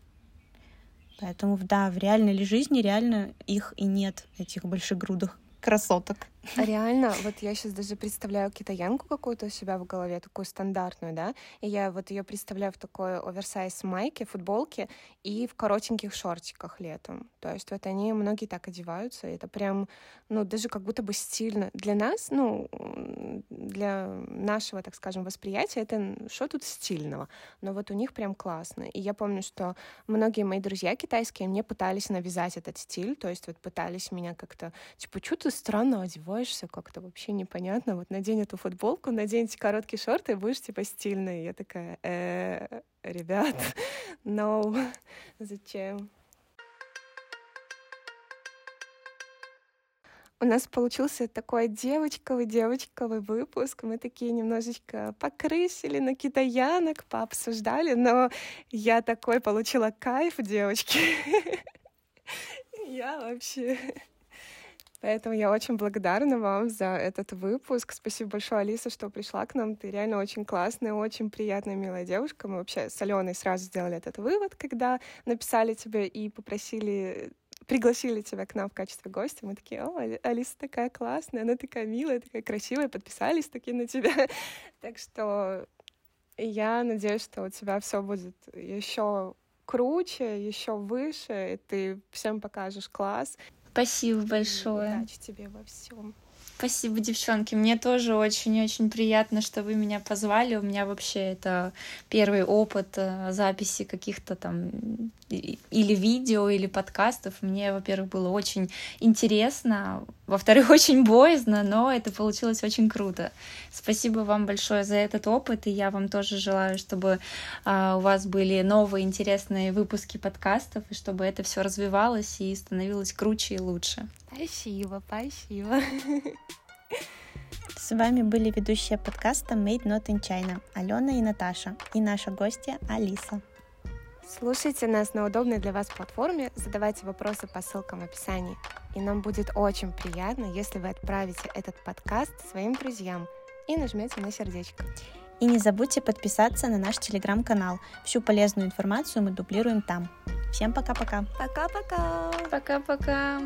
Поэтому, да, в реальной жизни реально их и нет, этих большегрудых красоток. Реально, вот я сейчас даже представляю китаянку какую-то у себя в голове, такую стандартную, да, и я вот ее представляю в такой оверсайз майке, футболке и в коротеньких шортиках летом. То есть вот они, многие так одеваются, и это прям, ну, даже как будто бы стильно. Для нас, ну, для нашего, так скажем, восприятия, это что тут стильного? Но вот у них прям классно. И я помню, что многие мои друзья китайские мне пытались навязать этот стиль, то есть вот пытались меня как-то, типа, что ты странно одеваешь? Одеваешься как-то вообще непонятно. Вот надень эту футболку, надень эти короткие шорты, и будешь типа стильной. Я такая, э, ребят, no, зачем? У нас получился такой девочковый, девочковый выпуск. Мы такие немножечко покрысили на китаянок, пообсуждали, но я такой получила кайф, девочки. Я вообще Поэтому я очень благодарна вам за этот выпуск. Спасибо большое, Алиса, что пришла к нам. Ты реально очень классная, очень приятная, милая девушка. Мы вообще с Аленой сразу сделали этот вывод, когда написали тебе и попросили пригласили тебя к нам в качестве гостя, мы такие, о, Алиса такая классная, она такая милая, такая красивая, подписались такие на тебя. Так что я надеюсь, что у тебя все будет еще круче, еще выше, и ты всем покажешь класс. Спасибо большое. Удачи тебе во всем. Спасибо, девчонки. Мне тоже очень-очень приятно, что вы меня позвали. У меня вообще это первый опыт э, записи каких-то там или видео, или подкастов. Мне, во-первых, было очень интересно, во-вторых, очень боязно, но это получилось очень круто. Спасибо вам большое за этот опыт, и я вам тоже желаю, чтобы а, у вас были новые интересные выпуски подкастов, и чтобы это все развивалось и становилось круче и лучше. Спасибо, спасибо. С вами были ведущие подкаста Made Not in China Алена и Наташа и наша гостья Алиса. Слушайте нас на удобной для вас платформе, задавайте вопросы по ссылкам в описании. И нам будет очень приятно, если вы отправите этот подкаст своим друзьям и нажмете на сердечко. И не забудьте подписаться на наш телеграм-канал. Всю полезную информацию мы дублируем там. Всем пока-пока. Пока-пока. Пока-пока.